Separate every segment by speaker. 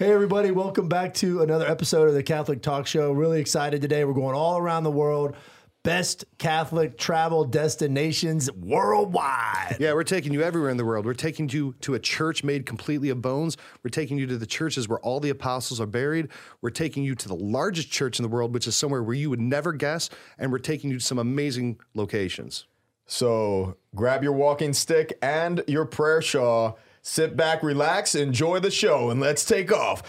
Speaker 1: Hey, everybody, welcome back to another episode of the Catholic Talk Show. Really excited today. We're going all around the world. Best Catholic travel destinations worldwide.
Speaker 2: Yeah, we're taking you everywhere in the world. We're taking you to a church made completely of bones. We're taking you to the churches where all the apostles are buried. We're taking you to the largest church in the world, which is somewhere where you would never guess. And we're taking you to some amazing locations.
Speaker 3: So grab your walking stick and your prayer shawl. Sit back, relax, enjoy the show, and let's take off.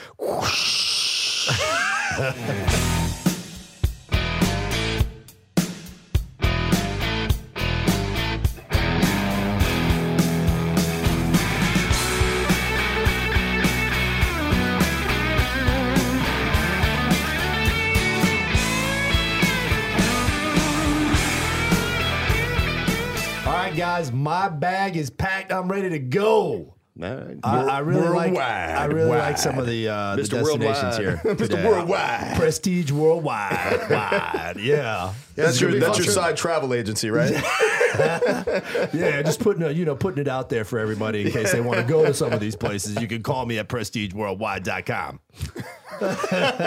Speaker 1: Guys, my bag is packed. I'm ready to go. I, I really like. I really like some of the uh, the destinations
Speaker 2: Worldwide.
Speaker 1: here.
Speaker 3: Mr.
Speaker 1: today.
Speaker 3: Worldwide.
Speaker 1: Prestige worldwide. wide. Yeah.
Speaker 3: That's your, that's your side travel agency, right?
Speaker 1: Yeah, just putting it, you know, putting it out there for everybody in case they want to go to some of these places. You can call me at prestigeworldwide.com.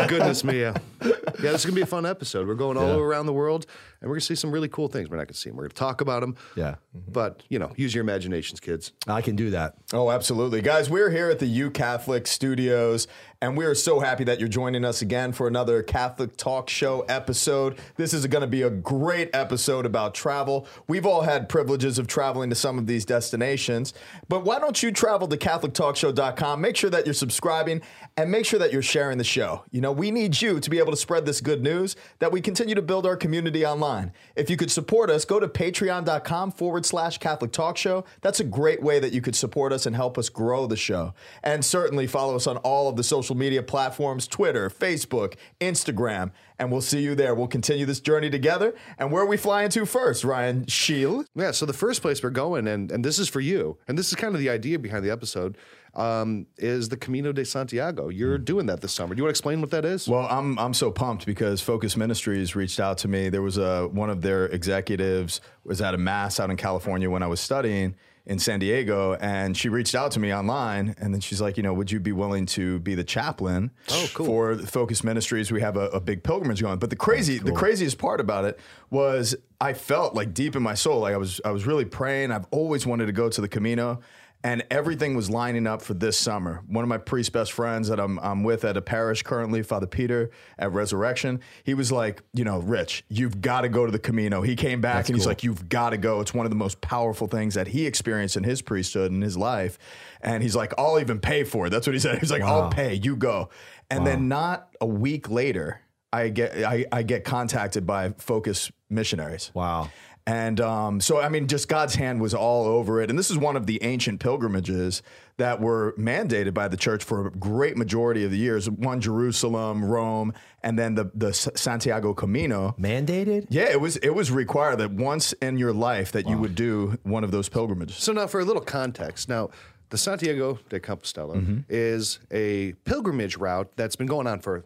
Speaker 2: Goodness me, yeah. Yeah, this is going to be a fun episode. We're going all
Speaker 1: Yeah.
Speaker 2: around the world and we're going to see some really cool things. We're not going to see them. We're going to talk about them.
Speaker 1: Yeah. Mm-hmm.
Speaker 2: But, you know, use your imaginations, kids.
Speaker 1: I can do that.
Speaker 3: Oh, absolutely. Guys, we're here at the U Catholic Studios, and we are so happy that you're joining us again for another Catholic Talk Show episode. This is going to be a great episode about travel. We've all had privileges of traveling to some of these destinations, but why don't you travel to CatholicTalkShow.com? Make sure that you're subscribing and make sure that you're sharing the show. You know, we need you to be able to spread this good news that we continue to build our community online. If you could support us, go to patreon.com forward slash Catholic Talk Show. That's a great way that you could support us and help us grow the show. And certainly follow us on all of the social media platforms Twitter, Facebook, Instagram, and we'll see you there. We'll continue this journey together. And where are we flying to first, Ryan Scheel?
Speaker 2: Yeah, so the first place we're going, and, and this is for you, and this is kind of the idea behind the episode, um, is the Camino de Santiago. You're doing that this summer. Do you want to explain what that is?
Speaker 3: Well, I'm I'm so pumped because Focus Ministries reached out to me. There was a one of their executives was at a mass out in California when I was studying in San Diego, and she reached out to me online, and then she's like, you know, would you be willing to be the chaplain
Speaker 2: Oh, cool.
Speaker 3: for Focus Ministries? We have a, a big pilgrimage going. But the crazy, the craziest part about it was I felt like deep in my soul, like I was I was really praying. I've always wanted to go to the Camino and everything was lining up for this summer. One of my priest best friends that I'm, I'm with at a parish currently, Father Peter at Resurrection, he was like, you know, Rich, you've got to go to the Camino. He came back and he's like, you've got to go. It's one of the most powerful things that he experienced in his priesthood in his life. And he's like, I'll even pay for it. That's what he said. He's like, I'll pay, you go. And then not a week later, I get I, I get contacted by Focus missionaries.
Speaker 1: Wow.
Speaker 3: And um, so, I mean, just God's hand was all over it. And this is one of the ancient pilgrimages that were mandated by the church for a great majority of the years. One, Jerusalem, Rome, and then the, the Santiago Camino.
Speaker 1: Mandated?
Speaker 3: Yeah, it was it was required that once in your life that you would do one of those pilgrimages.
Speaker 2: So now, for a little context, now the Santiago de Compostela
Speaker 3: Mm-hmm.
Speaker 2: is a pilgrimage route that's been going on for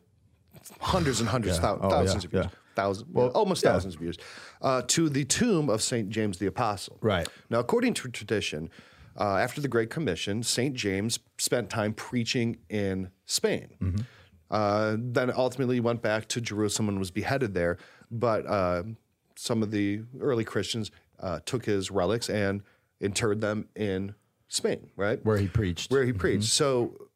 Speaker 2: hundreds and hundreds, thou-
Speaker 3: Oh,
Speaker 2: thousands
Speaker 3: yeah,
Speaker 2: of years,
Speaker 3: yeah.
Speaker 2: Thousands, well, almost
Speaker 3: yeah.
Speaker 2: thousands of years, uh, to the tomb of Saint James the Apostle.
Speaker 1: Right.
Speaker 2: Now, according to tradition, uh, after the Great Commission, Saint James spent time preaching in Spain.
Speaker 3: Mm-hmm.
Speaker 2: Uh, then ultimately went back to Jerusalem and was beheaded there. But uh, some of the early Christians uh, took his relics and interred them in Spain, right?
Speaker 1: Where he preached.
Speaker 2: Where he preached. So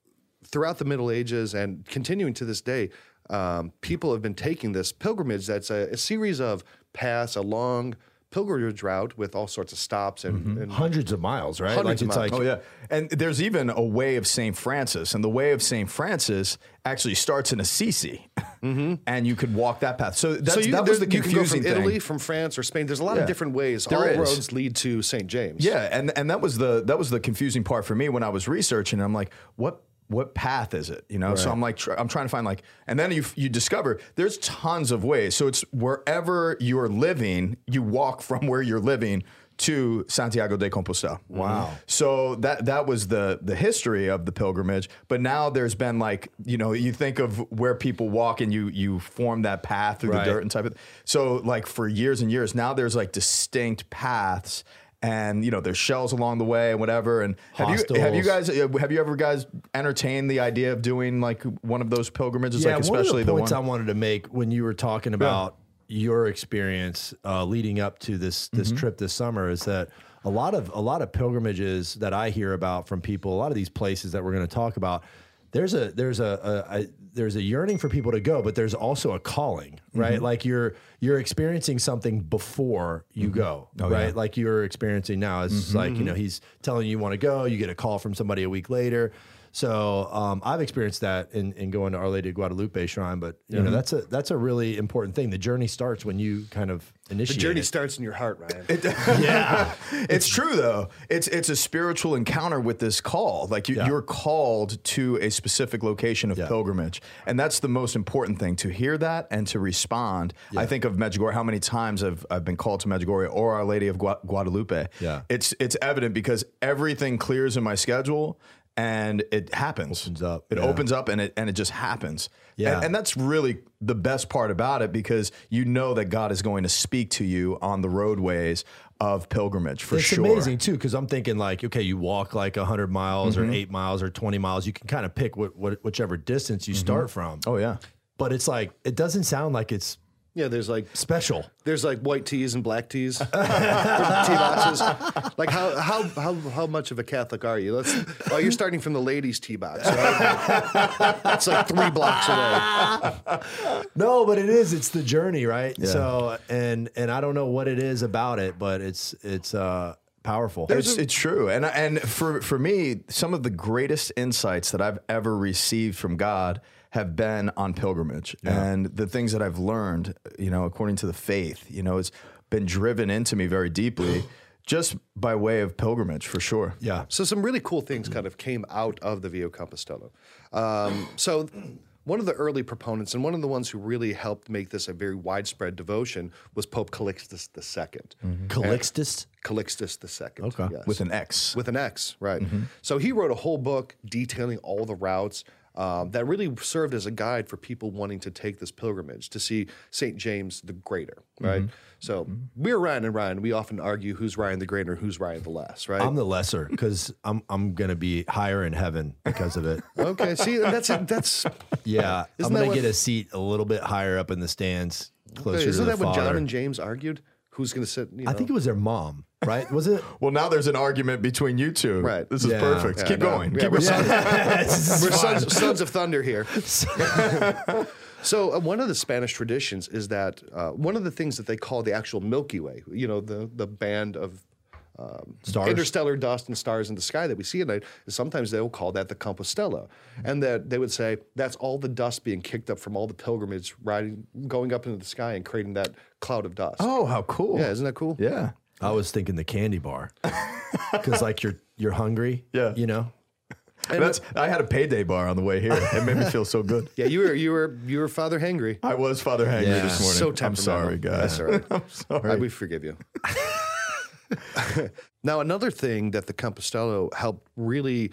Speaker 2: throughout the Middle Ages and continuing to this day, um, people have been taking this pilgrimage that's a, a series of paths, a long pilgrimage route with all sorts of stops and, and
Speaker 1: Hundreds of miles, right?
Speaker 2: Hundreds of
Speaker 1: it's
Speaker 2: miles.
Speaker 1: like,
Speaker 3: Oh yeah, and there's even a way of Saint Francis, and the way of Saint Francis actually starts in Assisi, and you could walk that path. So, that's,
Speaker 2: so you,
Speaker 3: that was the
Speaker 2: there- you can go from
Speaker 3: thing.
Speaker 2: Italy, from France, or Spain. There's a lot
Speaker 3: Yeah.
Speaker 2: of different ways.
Speaker 3: There
Speaker 2: All
Speaker 3: is.
Speaker 2: roads lead to St. James.
Speaker 3: Yeah, and and that was the that was the confusing part for me when I was researching. I'm like, what what path is it? You know, so I'm like, tr- I'm trying to find like, and then you you discover there's tons of ways. So it's wherever you're living, you walk from where you're living to Santiago de Compostela.
Speaker 1: Wow. Mm-hmm.
Speaker 3: So that that was the the history of the pilgrimage, but now there's been like you know you think of where people walk and you you form that path through
Speaker 1: Right.
Speaker 3: the dirt and type of so like for years and years now there's like distinct paths and you know there's shells along the way and whatever. And have you have you guys uh, have you ever guys entertained the idea of doing like one of those pilgrimages?
Speaker 1: Yeah,
Speaker 3: like
Speaker 1: one
Speaker 3: especially
Speaker 1: of the
Speaker 3: the
Speaker 1: points
Speaker 3: one.
Speaker 1: I wanted to make when you were talking about your experience uh, leading up to this this
Speaker 3: Mm-hmm.
Speaker 1: trip this summer is that a lot of a lot of pilgrimages that I hear about from people, a lot of these places that we're going to talk about, there's a there's a, a, a there's a yearning for people to go, but there's also a calling, right?
Speaker 3: Mm-hmm.
Speaker 1: Like you're you're experiencing something before you
Speaker 3: Mm-hmm.
Speaker 1: go,
Speaker 3: Oh,
Speaker 1: right? Like you're experiencing now. It's like you know he's telling you you want to go, you get a call from somebody a week later. So um, I've experienced that in, in going to Our Lady of Guadalupe Shrine, but you know that's a that's a really important thing. The journey starts when you kind of initiate.
Speaker 2: The journey
Speaker 1: it.
Speaker 2: starts in your heart, Ryan.
Speaker 1: yeah,
Speaker 3: it's true though. It's it's a spiritual encounter with this call. Like you,
Speaker 1: Yeah.
Speaker 3: you're called to a specific location of
Speaker 1: Yeah.
Speaker 3: pilgrimage, and that's the most important thing to hear that and to respond. I think of Medjugorje. How many times I've I've been called to Medjugorje or Our Lady of Gua- Guadalupe.
Speaker 1: Yeah.
Speaker 3: it's it's evident because everything clears in my schedule. And it happens.
Speaker 1: Opens up,
Speaker 3: It
Speaker 1: yeah.
Speaker 3: opens up, and it and it just happens.
Speaker 1: Yeah.
Speaker 3: And, and that's really the best part about it because you know that God is going to speak to you on the roadways of pilgrimage for
Speaker 1: it's
Speaker 3: sure.
Speaker 1: It's amazing too because I'm thinking like, okay, you walk like hundred miles
Speaker 3: Mm-hmm.
Speaker 1: or eight miles or twenty miles, you can kind of pick what, what whichever distance you start from.
Speaker 3: Oh yeah.
Speaker 1: But it's like it doesn't sound like it's
Speaker 2: Yeah, there's like
Speaker 1: special.
Speaker 2: there's like white teas and black teas, tea boxes. Like how how how how much of a Catholic are you? Let's. Oh, you're starting from the ladies' tea box. Right? That's like three blocks away.
Speaker 1: No, but it is. It's the journey, right? Yeah. So and and I don't know what it is about it, but it's it's uh powerful.
Speaker 3: It's, it's true, and and for for me, some of the greatest insights that I've ever received from God have been on pilgrimage, and the things that I've learned, you know, according to the faith, you know, it's been driven into me very deeply, just by way of pilgrimage, for sure.
Speaker 1: yeah.
Speaker 2: So some really cool things kind of came out of the Via Compostela. Um, so one of the early proponents and one of the ones who really helped make this a very widespread devotion was Pope Calixtus II.
Speaker 1: Calixtus.
Speaker 2: Calixtus II.
Speaker 1: Okay.
Speaker 2: yes.
Speaker 3: With an X.
Speaker 2: with an X, right? So he wrote a whole book detailing all the routes um, that really served as a guide for people wanting to take this pilgrimage to see St. James the Greater, right? So we're Ryan and Ryan. We often argue who's Ryan the Greater, who's Ryan the Less, right?
Speaker 1: I'm the lesser because I'm I'm gonna be higher in heaven because of it.
Speaker 2: okay, see, that's that's
Speaker 1: Yeah, I'm gonna
Speaker 2: what-
Speaker 1: get a seat a little bit higher up in the stands, closer
Speaker 2: isn't
Speaker 1: to the
Speaker 2: that what John and James argued? Who's going to sit? You know?
Speaker 1: I think it was their mom, right? Was it?
Speaker 3: Well, now there's an argument between you two.
Speaker 2: Right.
Speaker 3: This is
Speaker 1: Yeah.
Speaker 3: perfect.
Speaker 2: Yeah,
Speaker 3: Keep
Speaker 2: no.
Speaker 3: going.
Speaker 2: Yeah,
Speaker 3: Keep
Speaker 2: we're
Speaker 3: going.
Speaker 2: We're sons, sons of thunder here. so uh, one of the Spanish traditions is that uh, one of the things that they call the actual Milky Way, you know, the the band of um,
Speaker 1: Stars?
Speaker 2: interstellar dust and stars in the sky that we see at night, is sometimes they will call that the Compostela, and that they would say that's all the dust being kicked up from all the pilgrimages riding, going up into the sky and creating that cloud of dust.
Speaker 3: Oh, how cool.
Speaker 2: yeah, isn't that cool?
Speaker 3: Yeah.
Speaker 1: I was thinking the candy bar because like you're you're hungry.
Speaker 3: Yeah.
Speaker 1: you know.
Speaker 3: That's I had a payday bar on the way here. It made me feel so good.
Speaker 2: Yeah, you were you were you were Father Hangry.
Speaker 3: I was Father Hangry
Speaker 1: Yeah.
Speaker 3: this morning.
Speaker 2: So
Speaker 3: I'm
Speaker 2: temperamental.
Speaker 3: sorry, guys.
Speaker 2: That's all right.
Speaker 3: I'm sorry.
Speaker 2: We forgive you. now, another thing that the Compostela helped really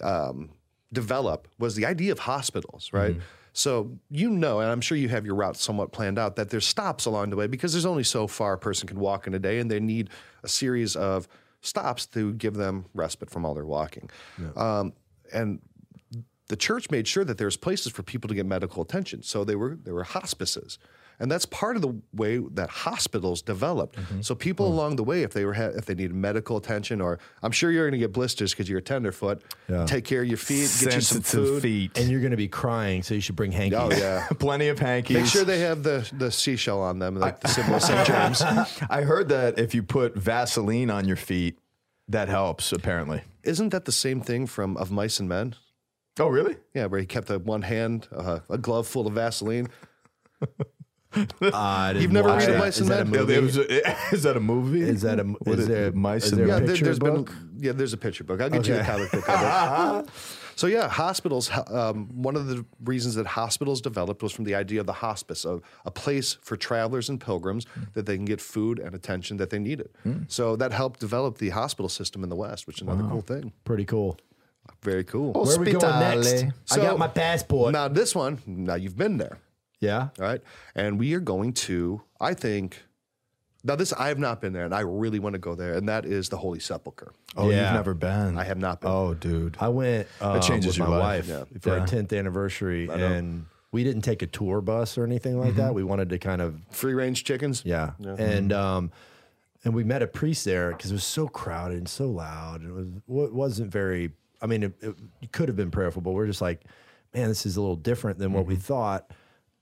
Speaker 2: um, develop was the idea of hospitals, right? So you know, and I'm sure you have your route somewhat planned out, that there's stops along the way because there's only so far a person can walk in a day, and they need a series of stops to give them respite from all their walking. Um, and the church made sure that there's places for people to get medical attention. So they were there were hospices. And that's part of the way that hospitals developed. So people along the way, if they were ha- if they needed medical attention, or I'm sure you're going to get blisters because you're a tenderfoot,
Speaker 1: Yeah.
Speaker 2: take care of your feet, get you some food.
Speaker 3: feet.
Speaker 1: And you're gonna be crying, so you should bring hankies.
Speaker 2: Oh yeah,
Speaker 3: Plenty of hankies.
Speaker 2: make sure they have the the seashell on them, like the symbol of St. James.
Speaker 3: I heard that if you put Vaseline on your feet, that helps. Apparently.
Speaker 2: Isn't that the same thing from Of Mice and Men?
Speaker 3: Oh, really?
Speaker 2: Yeah, where he kept a one hand, uh, a glove full of Vaseline.
Speaker 1: I didn't
Speaker 2: You've never
Speaker 1: watch
Speaker 2: read A
Speaker 1: that.
Speaker 2: Mice
Speaker 1: Is
Speaker 2: and
Speaker 1: that a
Speaker 2: Men?
Speaker 1: movie?
Speaker 3: It was a- is that a movie?
Speaker 1: Is that a-
Speaker 3: What
Speaker 1: is there-
Speaker 3: mice
Speaker 1: is
Speaker 3: and
Speaker 1: there a
Speaker 2: yeah,
Speaker 3: men?
Speaker 1: picture
Speaker 2: has
Speaker 1: book?
Speaker 2: been yeah, there's a picture book. I'll get you the
Speaker 1: Okay.
Speaker 2: comic book. of it. so yeah, hospitals. Um, one of the reasons that hospitals developed was from the idea of the hospice, of a place for travelers and pilgrims that they can get food and attention that they needed. So that helped develop the hospital system in the West, which is another cool thing.
Speaker 1: Pretty cool.
Speaker 2: Very cool.
Speaker 1: Where are we going next? I got my passport.
Speaker 2: Now this one, now you've been there.
Speaker 1: Yeah.
Speaker 2: All right. And we are going to, I think, Now, this I have not been there, and I really want to go there, and that is the Holy Sepulchre.
Speaker 3: Oh,
Speaker 1: Yeah.
Speaker 3: you've never been.
Speaker 2: I have not been.
Speaker 3: Oh, dude.
Speaker 1: I went um,
Speaker 3: changes
Speaker 1: with
Speaker 3: your
Speaker 1: my
Speaker 3: life.
Speaker 1: wife
Speaker 2: Yeah.
Speaker 1: for
Speaker 3: Yeah.
Speaker 1: our 10th anniversary, and we didn't take a tour bus or anything like that. We wanted to kind of
Speaker 2: Free range chickens.
Speaker 1: Yeah. And um and we met a priest there because it was so crowded and so loud. And it was wa- wasn't very I mean, it, it, it could have been prayerful, but we're just like, man, this is a little different than what we thought.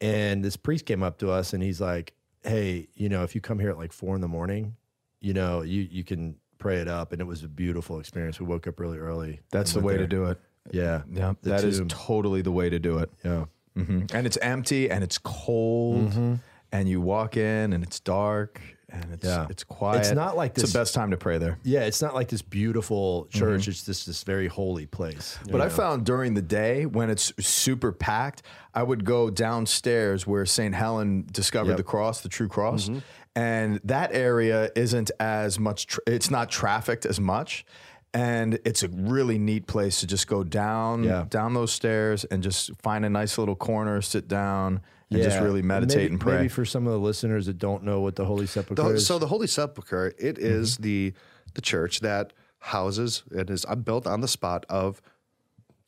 Speaker 1: And this priest came up to us and he's like, Hey, you know, if you come here at like four in the morning, you know, you you can pray it up. And it was a beautiful experience. We woke up really early.
Speaker 3: That's the way to do it.
Speaker 1: Yeah.
Speaker 3: Yeah,
Speaker 1: The
Speaker 3: that is
Speaker 1: tomb.
Speaker 3: totally the way to do it.
Speaker 1: yeah.
Speaker 3: hmm And it's empty and it's cold,
Speaker 1: Mm-hmm.
Speaker 3: and you walk in and it's dark and it's
Speaker 1: Yeah.
Speaker 3: it's quiet.
Speaker 1: It's not like
Speaker 3: it's
Speaker 1: this-
Speaker 3: the best time to pray there.
Speaker 1: Yeah, it's not like this beautiful church. It's just this very holy place.
Speaker 3: But I found during the day when it's super packed, I would go downstairs where St. Helen discovered
Speaker 1: Yep.
Speaker 3: the cross, the true cross.
Speaker 1: Mm-hmm.
Speaker 3: And that area isn't as much, tr it's not trafficked as much. And it's a really neat place to just go down,
Speaker 1: Yeah.
Speaker 3: down those stairs and just find a nice little corner, sit down, and just really meditate
Speaker 1: maybe,
Speaker 3: and pray.
Speaker 1: Maybe for some of the listeners that don't know what the Holy Sepulchre
Speaker 2: The-
Speaker 1: is.
Speaker 2: so the Holy Sepulchre, it is the the church that houses it is uh, built on the spot of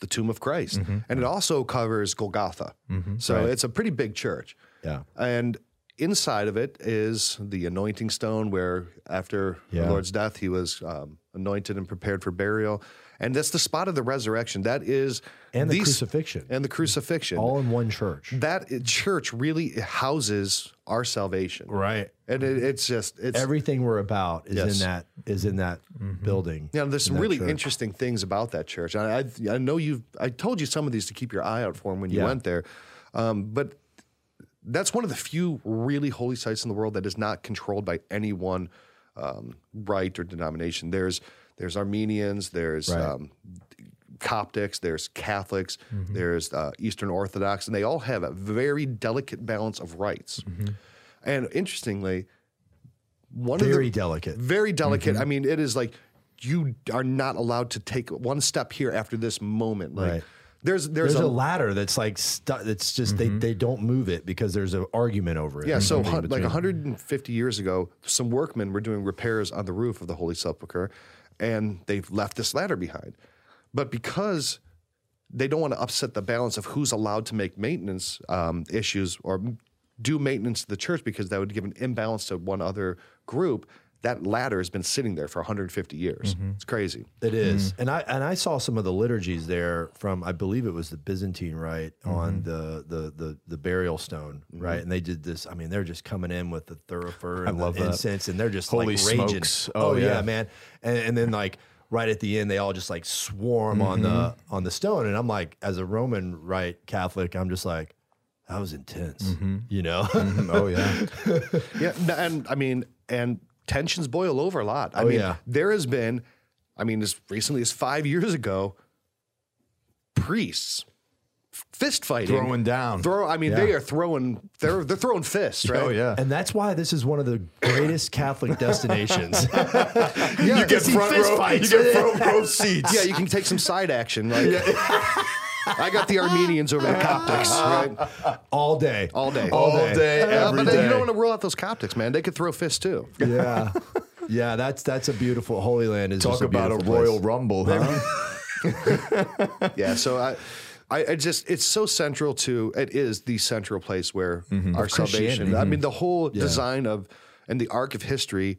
Speaker 2: the tomb of Christ, and it also covers Golgotha. So
Speaker 1: Right.
Speaker 2: it's a pretty big church.
Speaker 1: Yeah.
Speaker 2: and inside of it is the anointing stone, where after
Speaker 1: Yeah.
Speaker 2: the Lord's death, he was um, anointed and prepared for burial. And that's the spot of the resurrection. That is
Speaker 1: And the
Speaker 2: these-
Speaker 1: crucifixion.
Speaker 2: and the crucifixion.
Speaker 1: all in one church.
Speaker 2: that church really houses our salvation,
Speaker 1: Right.
Speaker 2: and it, it's just it's
Speaker 1: Everything we're about is
Speaker 2: Yes.
Speaker 1: in that is in that building.
Speaker 2: Yeah, there's some really
Speaker 1: church.
Speaker 2: interesting things about that church. I, I, I know you. I told you some of these to keep your eye out for 'em when you
Speaker 1: Yeah.
Speaker 2: went there, um, but that's one of the few really holy sites in the world that is not controlled by any one um, rite or denomination. There's there's Armenians, there's
Speaker 1: Right.
Speaker 2: um, Coptics, there's Catholics,
Speaker 1: Mm-hmm.
Speaker 2: there's uh, Eastern Orthodox, and they all have a very delicate balance of rights.
Speaker 1: Mm-hmm.
Speaker 2: And interestingly, one
Speaker 1: Very
Speaker 2: of the,
Speaker 1: delicate.
Speaker 2: very delicate.
Speaker 1: Mm-hmm.
Speaker 2: I mean, it is like you are not allowed to take one step here after this moment. Like
Speaker 1: Right.
Speaker 2: there's there's,
Speaker 1: There's a,
Speaker 2: a,
Speaker 1: ladder that's like stu- that's just they, they don't move it because there's an argument over it.
Speaker 2: yeah. So hun- like 150 years ago, some workmen were doing repairs on the roof of the Holy Sepulchre, and they've left this ladder behind. But because they don't want to upset the balance of who's allowed to make maintenance um, issues or do maintenance to the church because that would give an imbalance to one other group. That ladder has been sitting there for 150 years.
Speaker 1: Mm-hmm.
Speaker 2: It's crazy.
Speaker 1: It is. and I and I saw some of the liturgies there from I believe it was the Byzantine rite on the, the the the burial stone, right? And they did this. I mean, they're just coming in with the thurifer and
Speaker 3: love
Speaker 1: the
Speaker 3: that.
Speaker 1: incense, and they're just
Speaker 3: Holy
Speaker 1: like raging.
Speaker 3: smokes.
Speaker 1: Oh,
Speaker 3: Oh,
Speaker 1: yeah.
Speaker 3: yeah.
Speaker 1: man. And, and then like right at the end, they all just like swarm on the
Speaker 3: Mm-hmm.
Speaker 1: on the stone, and I'm like, as a Roman rite Catholic, I'm just like. That was intense,
Speaker 3: Mm-hmm.
Speaker 1: you know.
Speaker 3: oh yeah.
Speaker 2: Yeah, and I mean, and tensions boil over a lot. I
Speaker 1: Oh,
Speaker 2: mean,
Speaker 1: yeah.
Speaker 2: there has been, I mean, as recently as five years ago, priests fist fighting,
Speaker 3: Throwing down.
Speaker 2: Throw. I mean,
Speaker 1: Yeah.
Speaker 2: they are throwing. They're they're throwing fists, right?
Speaker 3: Oh yeah.
Speaker 1: And that's why this is one of the greatest Catholic destinations.
Speaker 2: Yeah,
Speaker 3: you get front row.
Speaker 1: fights.
Speaker 3: You get front row seats.
Speaker 2: yeah, you can take some side action. Like, I got the Armenians over the Coptics, right?
Speaker 1: all day.
Speaker 2: All day,
Speaker 3: All day,
Speaker 2: Yeah,
Speaker 3: every
Speaker 2: but then you don't want to rule out those Coptics, man. They could throw fists too.
Speaker 1: Yeah. Yeah, that's that's a beautiful Holy Land is
Speaker 3: Talk
Speaker 1: just a
Speaker 3: about a
Speaker 1: beautiful
Speaker 3: royal
Speaker 1: place.
Speaker 3: rumble, huh?
Speaker 2: Yeah, so I, I, I just it's so central to it is the central place where our salvation.
Speaker 1: Christianity.
Speaker 2: I mean, the whole design of and the arc of history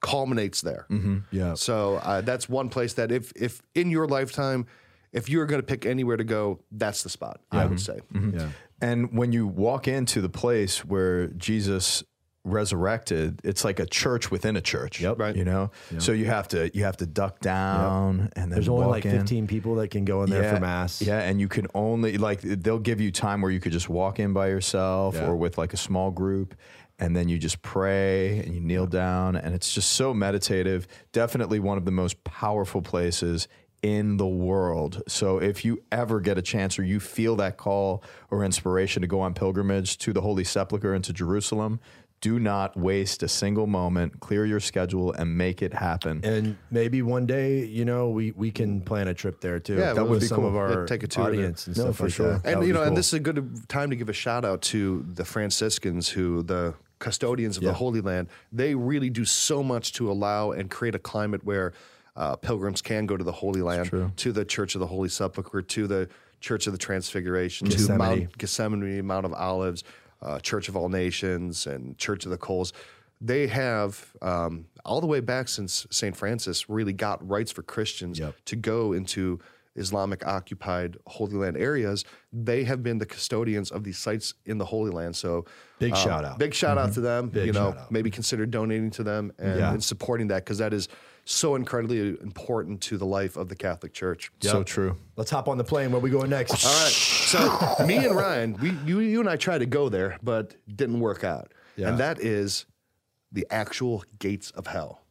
Speaker 2: culminates there.
Speaker 1: Yeah.
Speaker 2: So uh, that's one place that if if in your lifetime, if you were going to pick anywhere to go, that's the spot. I would mm-hmm. say. Mm-hmm.
Speaker 1: Yeah.
Speaker 3: And when you walk into the place where Jesus resurrected, it's like a church within a church.
Speaker 1: Yep.
Speaker 2: Right.
Speaker 3: You know? So you have to you have to duck down and then
Speaker 1: There's only like
Speaker 3: in.
Speaker 1: 15 people that can go in there
Speaker 3: yeah,
Speaker 1: for mass.
Speaker 3: Yeah, and you can only like they'll give you time where you could just walk in by yourself
Speaker 1: Yeah.
Speaker 3: or with like a small group and then you just pray and you kneel down and it's just so meditative. Definitely one of the most powerful places in the world. So if you ever get a chance or you feel that call or inspiration to go on pilgrimage to the Holy Sepulchre and to Jerusalem, do not waste a single moment. Clear your schedule and make it happen.
Speaker 1: And maybe one day, you know, we, we can plan a trip there too.
Speaker 2: Yeah, that would be
Speaker 1: some
Speaker 2: cool.
Speaker 1: of our
Speaker 2: Yeah, take a tour there.
Speaker 1: audience and
Speaker 3: No,
Speaker 1: stuff
Speaker 3: for
Speaker 1: like
Speaker 3: sure.
Speaker 1: that. That
Speaker 2: and
Speaker 1: would
Speaker 2: you
Speaker 1: be
Speaker 2: know, and this is a good time to give a shout out to the Franciscans who the custodians of the Holy Land, they really do so much to allow and create a climate where uh, pilgrims can go to the Holy Land, to the Church of the Holy Sepulchre, to the Church of the Transfiguration, to
Speaker 1: Gethsemane.
Speaker 2: Mount Gethsemane, Mount of Olives, uh, Church of All Nations, and Church of the Coals. They have um, all the way back since St. Francis really got rights for Christians
Speaker 1: Yep.
Speaker 2: to go into Islamic occupied Holy Land areas. They have been the custodians of these sites in the Holy Land. So,
Speaker 1: Big
Speaker 2: uh,
Speaker 1: shout out.
Speaker 2: Big shout out to them.
Speaker 1: Big
Speaker 2: you know, maybe consider donating to them and,
Speaker 1: Yeah.
Speaker 2: and supporting that because that is so incredibly important to the life of the Catholic Church.
Speaker 3: So true.
Speaker 1: Let's hop on the plane. Where we going next?
Speaker 2: All right. So me and Ryan, we you you and I tried to go there, but didn't work out.
Speaker 1: Yeah.
Speaker 2: And that is the actual gates of hell.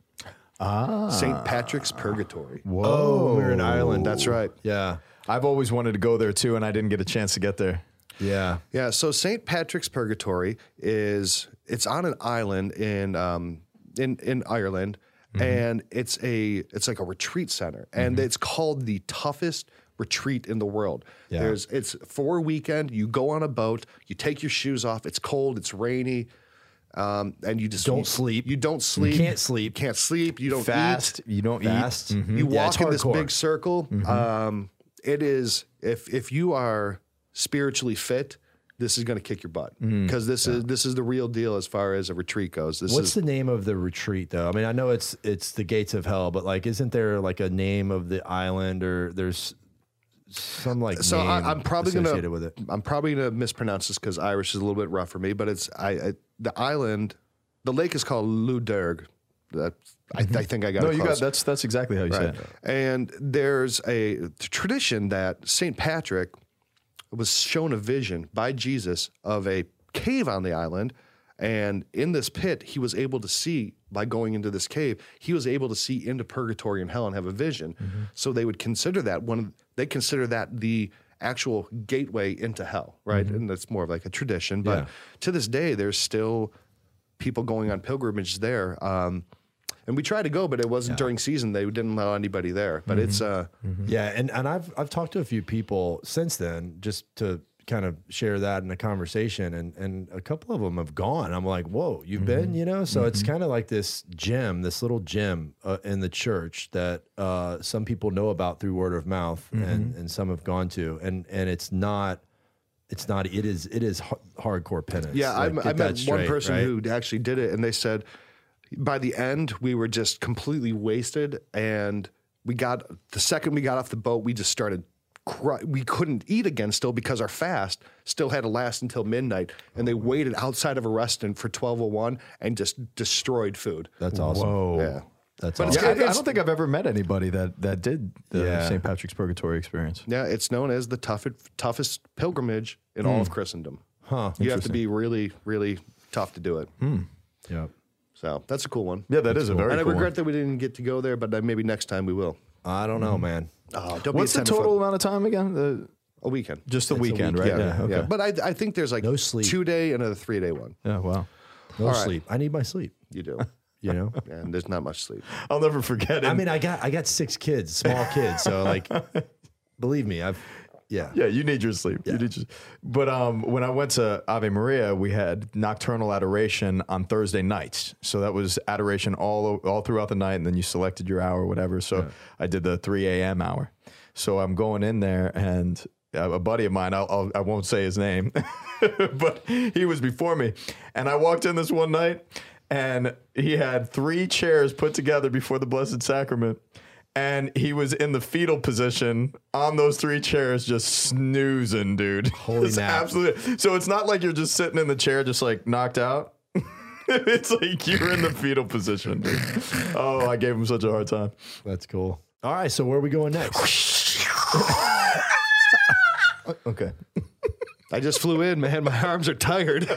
Speaker 2: Ah. St. Patrick's Purgatory.
Speaker 1: Oh, we're in Ireland.
Speaker 2: That's right.
Speaker 1: Yeah.
Speaker 3: I've always wanted to go there too, and I didn't get a chance to get there.
Speaker 1: Yeah.
Speaker 2: Yeah, so St. Patrick's Purgatory is it's on an island in um, in in Ireland, and it's a it's like a retreat center, and it's called the toughest retreat in the world.
Speaker 1: Yeah.
Speaker 2: There's it's for a weekend. You go on a boat, you take your shoes off. It's cold, it's rainy, um, and you just
Speaker 1: Don't
Speaker 2: you-
Speaker 1: sleep.
Speaker 2: You don't sleep.
Speaker 1: can't sleep.
Speaker 2: Can't sleep. You don't
Speaker 3: Fast,
Speaker 2: eat.
Speaker 3: you don't
Speaker 1: Fast.
Speaker 3: eat.
Speaker 2: You
Speaker 1: Mm-hmm. Yeah,
Speaker 2: walk in this big circle. Um, it is if if you are spiritually fit, this is going to kick your butt mm, because this is this is the real deal as far as a retreat goes. This
Speaker 1: What's
Speaker 2: is
Speaker 1: the name of the retreat though? I mean, I know it's it's the gates of hell, but like, isn't there like a name of the island or there's some like
Speaker 2: so I, I'm probably
Speaker 1: associated
Speaker 2: gonna
Speaker 1: with it?
Speaker 2: I'm probably gonna mispronounce this because Irish is a little bit rough for me, but it's I, I the island, the lake is called Lough Derg. That I, mm-hmm. I think I got
Speaker 3: No, you got that's that's exactly how you
Speaker 2: Right.
Speaker 3: it.
Speaker 2: And there's a tradition that St. Patrick was shown a vision by Jesus of a cave on the island. And in this pit, he was able to see, by going into this cave, he was able to see into purgatory and hell and have a vision. So they would consider that one, they consider that the actual gateway into hell, right? And that's more of like a tradition. But
Speaker 1: Yeah.
Speaker 2: to this day, there's still people going on pilgrimage there. Um, and we tried to go, but it wasn't during season. They didn't allow anybody there. But it's uh,
Speaker 1: Yeah, and and I've I've talked to a few people since then just to kind of share that in a conversation, and and a couple of them have gone. I'm like, whoa, you've been, you know. So it's kind of like this gym, this little gym uh, in the church that uh, some people know about through word of mouth, and and some have gone to, and and it's not. It's not. It is. It is har- hardcore penance.
Speaker 2: yeah.
Speaker 1: Like,
Speaker 2: I,
Speaker 1: get
Speaker 2: I
Speaker 1: that
Speaker 2: met one person
Speaker 1: right?
Speaker 2: who actually did it, and they said by the end we were just completely wasted, and we got the second we got off the boat, we just started. Cry, we couldn't eat again still because our fast still had to last until midnight, and they waited outside of a restaurant for twelve oh one and just destroyed food.
Speaker 1: That's awesome.
Speaker 3: Whoa.
Speaker 2: Yeah.
Speaker 1: That's
Speaker 2: But
Speaker 1: awesome.
Speaker 3: Yeah, I, I don't think I've ever met anybody that that did the
Speaker 1: Yeah.
Speaker 3: St. Patrick's Purgatory experience.
Speaker 2: Yeah, it's known as the toughest toughest pilgrimage in all hmm. of Christendom.
Speaker 1: Huh.
Speaker 2: You have to be really, really tough to do it. Hmm.
Speaker 1: Yeah.
Speaker 2: So that's a cool one.
Speaker 3: Yeah, that is a very cool one.
Speaker 2: and I
Speaker 3: cool.
Speaker 2: regret
Speaker 3: one.
Speaker 2: that we didn't get to go there, but uh, maybe next time we will.
Speaker 1: I don't know, man.
Speaker 2: Oh, don't
Speaker 3: What's
Speaker 2: be
Speaker 3: the total amount of time again? The,
Speaker 2: A weekend.
Speaker 3: just the
Speaker 1: It's a
Speaker 3: weekend,
Speaker 1: week-
Speaker 3: right?
Speaker 2: yeah,
Speaker 3: okay.
Speaker 2: yeah. But I, I think there's like
Speaker 1: No sleep.
Speaker 2: two day and a three day one.
Speaker 3: Yeah, wow.
Speaker 1: No
Speaker 2: All right.
Speaker 1: sleep. I need my sleep.
Speaker 2: You do,
Speaker 1: You know.
Speaker 2: and there's not much sleep.
Speaker 3: I'll never forget it.
Speaker 1: I mean, I got I got six kids, small kids. So like, believe me, I've yeah.
Speaker 3: yeah, you need your sleep. You need your, but um, when I went to Ave Maria, we had nocturnal adoration on Thursday nights. So that was adoration all all throughout the night, and then you selected your hour, or whatever. So I did the 3 a.m. hour. So I'm going in there, and a a buddy of mine, I'll, I'll, I won't say his name, but he was before me. And I walked in this one night, and he had three chairs put together before the Blessed Sacrament. And he was in the fetal position on those three chairs, just snoozing, dude.
Speaker 1: Holy
Speaker 3: It's
Speaker 1: nap.
Speaker 3: absolutely. So it's not like you're just sitting in the chair, just like knocked out. it's like you're in the fetal position. Dude. Oh, I gave him such a hard time.
Speaker 1: That's cool. All right, so where are we going next?
Speaker 3: Okay.
Speaker 2: I just flew in, man. My arms are tired.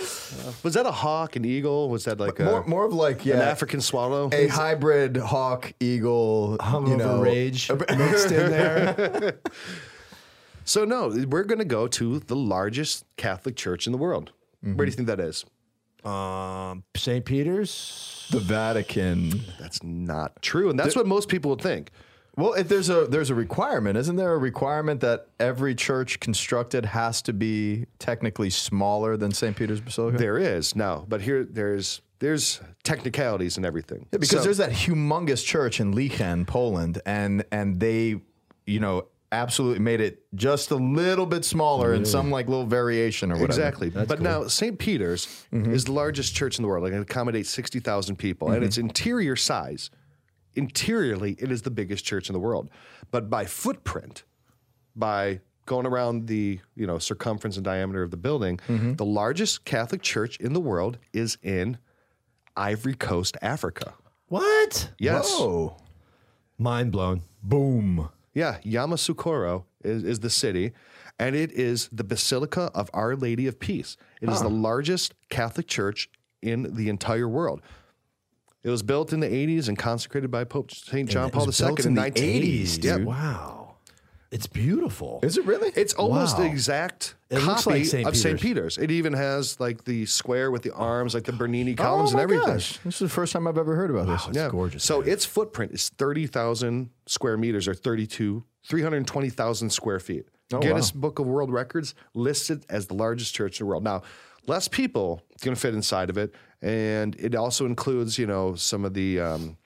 Speaker 2: was that a hawk, an eagle? Was that like
Speaker 3: More,
Speaker 2: a,
Speaker 3: more of like yeah,
Speaker 2: an African swallow?
Speaker 3: a hybrid hawk eagle,
Speaker 1: Hungover
Speaker 3: you know,
Speaker 1: rage mixed in there.
Speaker 2: So no, we're going to go to the largest Catholic church in the world. Where do you think that is?
Speaker 1: Um, St. Peter's.
Speaker 3: the Vatican.
Speaker 2: That's not true, and that's what most people would think.
Speaker 3: Well, if there's a there's a requirement, isn't there a requirement that every church constructed has to be technically smaller than St. Peter's Basilica?
Speaker 2: There is no, but here there's there's technicalities and everything.
Speaker 3: Yeah, because
Speaker 2: So-
Speaker 3: there's that humongous church in Lichen, Poland, and and they, you know, absolutely made it just a little bit smaller and some like little variation or whatever.
Speaker 2: Exactly. but now St. Peter's
Speaker 3: Mm-hmm.
Speaker 2: is the largest church in the world. Like it accommodates 60,000 people and its
Speaker 3: Mm-hmm.
Speaker 2: interior size, interiorly, it is the biggest church in the world. But by footprint, by going around the, you know, circumference and diameter of the building,
Speaker 3: Mm-hmm.
Speaker 2: the largest Catholic church in the world is in Ivory Coast, Africa.
Speaker 1: What?
Speaker 2: Yes.
Speaker 3: Whoa.
Speaker 1: Mind blown.
Speaker 3: Boom.
Speaker 2: Yeah, Yamoussoukro is, is the city, and it is the Basilica of Our Lady of Peace. It is the largest Catholic church in the entire world. It was built in the 80s and consecrated by Pope St. John Paul II in the
Speaker 1: in the
Speaker 2: 1980s.
Speaker 1: 80s,
Speaker 2: Yep.
Speaker 1: dude. Wow. It's beautiful.
Speaker 3: Is it really?
Speaker 2: It's almost
Speaker 1: Wow.
Speaker 2: the exact
Speaker 1: It
Speaker 2: copy
Speaker 1: like St.
Speaker 2: of St.
Speaker 1: Peter's.
Speaker 2: It even has like the square with the arms, like the Bernini
Speaker 3: oh
Speaker 2: columns
Speaker 3: my
Speaker 2: and everything.
Speaker 3: gosh. This is the first time I've ever heard about this.
Speaker 1: It's gorgeous.
Speaker 2: So
Speaker 1: man.
Speaker 2: its footprint is 30,000 square meters or 32, 320,000 square feet.
Speaker 3: Oh,
Speaker 2: Guinness
Speaker 3: wow.
Speaker 2: Book of World Records listed as the largest church in the world. Now, less people going to fit inside of it. And it also includes, you know, some of the, um,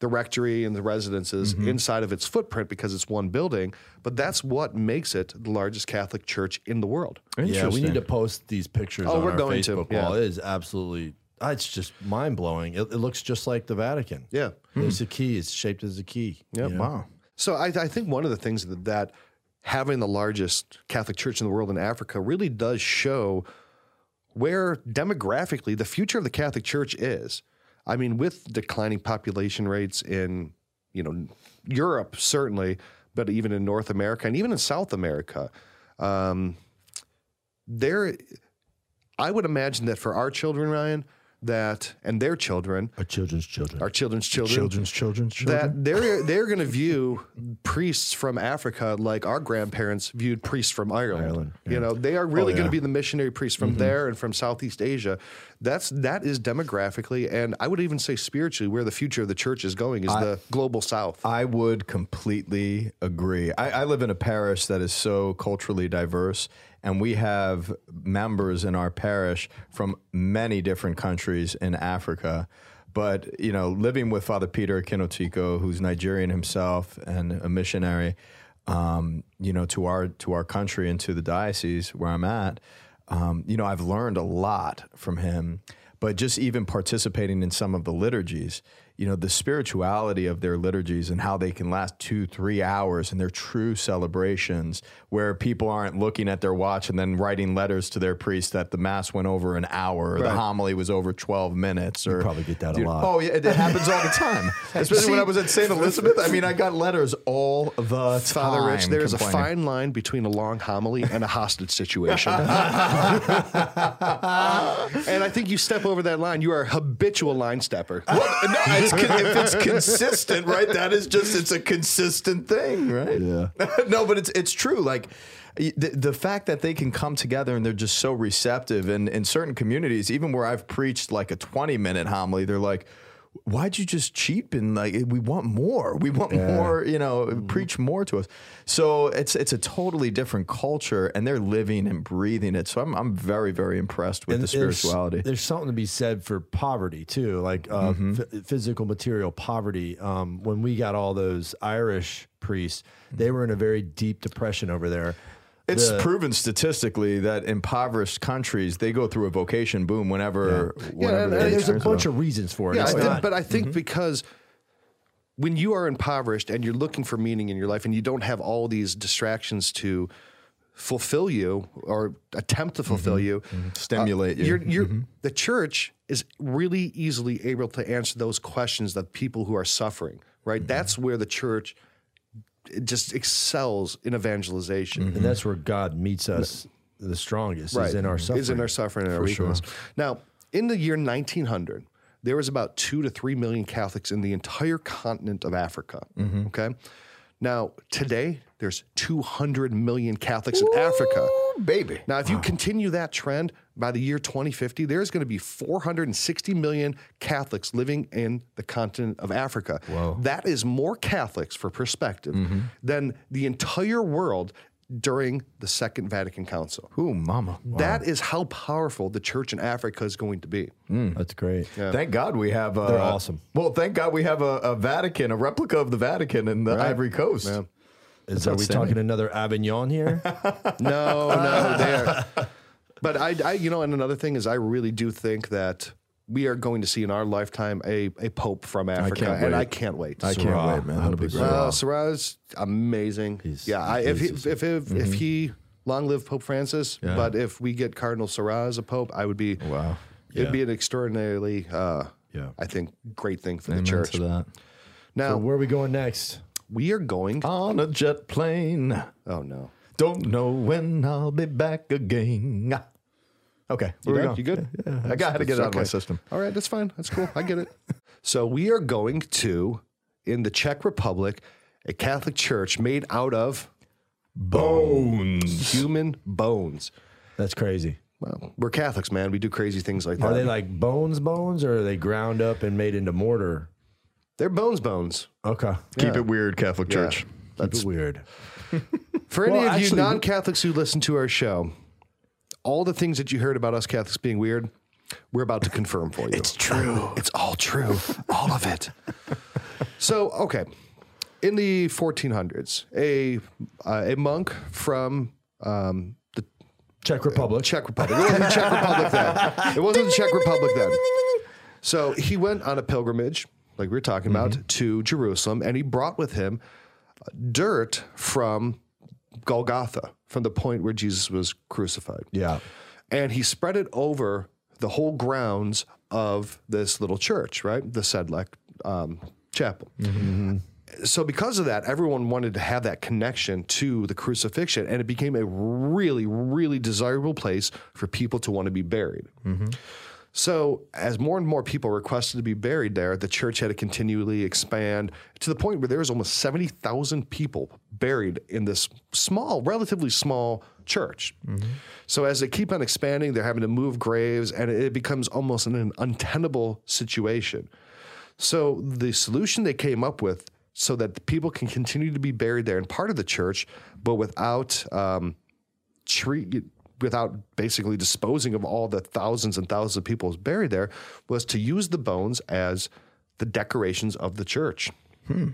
Speaker 2: the rectory and the residences
Speaker 3: Mm-hmm.
Speaker 2: inside of its footprint because it's one building. But that's what makes it the largest Catholic church in the world.
Speaker 1: yeah, we need to post these pictures
Speaker 2: Oh,
Speaker 1: on
Speaker 2: we're
Speaker 1: our
Speaker 2: going to,
Speaker 1: Facebook
Speaker 2: yeah.
Speaker 1: wall. It is absolutely, uh, it's just mind blowing. It, it looks just like the Vatican.
Speaker 2: Yeah.
Speaker 1: It's a key. It's shaped as a key.
Speaker 2: Yep.
Speaker 1: you know?
Speaker 3: Wow.
Speaker 2: So I, I think one of the things that, that having the largest Catholic church in the world in Africa really does show where demographically the future of the Catholic Church is. I mean, with declining population rates in you know Europe certainly, but even in North America and even in South America, um, there, I would imagine that for our children, Ryan, that and their children,
Speaker 1: Our children's children.
Speaker 2: our children's children,
Speaker 1: children's children's children.
Speaker 2: that they're they're going to view priests from Africa like our grandparents viewed priests from Ireland.
Speaker 1: Ireland,
Speaker 2: You know, they are really
Speaker 1: Oh,
Speaker 2: going to be the missionary priests from mm-hmm. there and from Southeast Asia. That's that is demographically and I would even say spiritually where the future of the church is going is the global South.
Speaker 3: I would completely agree. I, I live in a parish that is so culturally diverse, and we have members in our parish from many different countries in Africa. But you know, living with Father Peter Kinotiko, who's Nigerian himself and a missionary, um, you know, to our to our country and to the diocese where I'm at, um, you know, I've learned a lot from him. But just even participating in some of the liturgies, you know, the spirituality of their liturgies and how they can last two, three hours and their true celebrations, where people aren't looking at their watch and then writing letters to their priest that the mass went over an hour or the homily was over 12 minutes. Or
Speaker 1: probably get that a lot.
Speaker 3: Oh, yeah, it, it happens all the time. Especially when I was at St. Elizabeth. I mean, I got letters all the time.
Speaker 2: Father Rich, there is a fine line between a long homily and a hostage situation. and I think you step over that line, you are a habitual line stepper.
Speaker 3: Well, no, it's, if it's consistent, right? That is just it's a consistent thing, right?
Speaker 1: Yeah.
Speaker 3: no, but it's it's true. Like the, the fact that they can come together and they're just so receptive, and in certain communities, even where I've preached like a twenty minute homily, they're like. Why'd you just cheap and like we want more? We want more, you know,
Speaker 1: Mm-hmm.
Speaker 3: preach more to us. So it's it's a totally different culture and they're living and breathing it. So I'm I'm very, very impressed with
Speaker 1: And
Speaker 3: the spirituality.
Speaker 1: There's, something to be said for poverty too, like uh,
Speaker 3: Mm-hmm.
Speaker 1: ph- physical material poverty. Um, when we got all those Irish priests,
Speaker 3: Mm-hmm.
Speaker 1: they were in a very deep depression over there.
Speaker 3: It's
Speaker 1: The-
Speaker 3: proven statistically that impoverished countries they go through a vocation boom whenever.
Speaker 2: Yeah,
Speaker 3: whenever
Speaker 2: and- and
Speaker 1: there's a bunch
Speaker 3: it.
Speaker 1: of reasons for it.
Speaker 2: Yeah,
Speaker 1: It's
Speaker 2: I think- but I think mm-hmm. because when you are impoverished and you're looking for meaning in your life and you don't have all these distractions to fulfill you or attempt to fulfill mm-hmm. you, mm-hmm.
Speaker 3: Uh, stimulate you.
Speaker 2: you're, you're, the church is really easily able to answer those questions that people who are suffering, right? That's where the church it just excels in evangelization.
Speaker 1: and that's where God meets us the strongest right. is in our suffering.
Speaker 2: Is in our suffering and our weakness. Now, in the year 1900, there was about two to three million Catholics in the entire continent of Africa.
Speaker 3: Mm-hmm.
Speaker 2: Okay. Now, today, there's 200 million Catholics in Africa.
Speaker 3: baby.
Speaker 2: Now, if you continue that trend by the year 2050, there's going to be 460 million Catholics living in the continent of Africa. Wow. That is more Catholics, for perspective, than the entire world during the Second Vatican Council.
Speaker 3: Ooh, mama.
Speaker 2: That is how powerful the church in Africa is going to be.
Speaker 1: That's great.
Speaker 3: Thank God we have. Uh,
Speaker 1: They're awesome.
Speaker 3: Well, thank God we have a, a Vatican, a replica of the Vatican in the Ivory Coast.
Speaker 2: Yeah.
Speaker 1: Is, are we talking another Avignon here?
Speaker 2: No, no, there. But I, I, you know, and another thing is, I really do think that we are going to see in our lifetime a, a pope from Africa,
Speaker 3: can't
Speaker 2: and. I can't wait.
Speaker 3: I can't
Speaker 1: Sarah.
Speaker 3: wait, man.
Speaker 1: I
Speaker 3: That'll
Speaker 1: hope
Speaker 3: be great.
Speaker 2: Uh, Sarah's amazing.
Speaker 1: He's-
Speaker 2: yeah, I, if he,
Speaker 1: he's-
Speaker 2: if if, if he long live Pope Francis, but if we get Cardinal Sarah as a pope, I would be
Speaker 3: Wow.
Speaker 2: It'd be an extraordinarily, uh,
Speaker 1: Yeah.
Speaker 2: I think, great thing for
Speaker 3: Amen
Speaker 2: the church.
Speaker 3: to that.
Speaker 2: Now
Speaker 1: so where are we going next?
Speaker 2: We are going.
Speaker 3: On a jet plane.
Speaker 2: Oh no,
Speaker 3: Don't know when I'll be back again. Okay.
Speaker 2: you,
Speaker 3: we
Speaker 2: good? you good?
Speaker 3: I got to get it out of my system.
Speaker 2: All right, that's fine. That's cool. I get it. so we are going to in the Czech Republic, a Catholic church made out of
Speaker 3: Bones.
Speaker 2: human bones.
Speaker 1: That's crazy.
Speaker 2: Well, we're Catholics, man. We do crazy things like that.
Speaker 1: Are they like bones, bones, or are they ground up and made into mortar?
Speaker 2: They're bones, bones.
Speaker 1: Okay.
Speaker 3: Keep
Speaker 2: Yeah.
Speaker 3: it weird, Catholic
Speaker 2: Yeah.
Speaker 3: Church.
Speaker 1: That's weird.
Speaker 2: For any
Speaker 1: Well,
Speaker 2: of you
Speaker 1: actually-
Speaker 2: non-Catholics who listen to our show, all the things that you heard about us Catholics being weird, we're about to confirm for you. It's true. It's all true. all of it. So, okay. In the 1400s, a uh, a monk from um, the
Speaker 1: Czech Republic.
Speaker 2: Czech Republic. It wasn't the Czech Republic then. It wasn't the Czech Republic then. So he went on a pilgrimage, like we were talking about, mm-hmm. to Jerusalem, and he brought with him dirt from Golgotha, from the point where Jesus was crucified.
Speaker 1: Yeah.
Speaker 2: And he spread it over the whole grounds of this little church, right? The Sedlec um, Chapel. Mm-hmm. Mm-hmm. So, because of that, everyone wanted to have that connection to the crucifixion, and it became a really, really desirable place for people to want to be buried. So, as more and more people requested to be buried there, the church had to continually expand to the point where there was almost 70,000 people buried in this small, relatively small church. So, as they keep on expanding, they're having to move graves, and it becomes almost an untenable situation. So, the solution they came up with so that the people can continue to be buried there and part of the church, but without um, treat without basically disposing of all the thousands and thousands of people buried there was to use the bones as the decorations of the church. Hmm.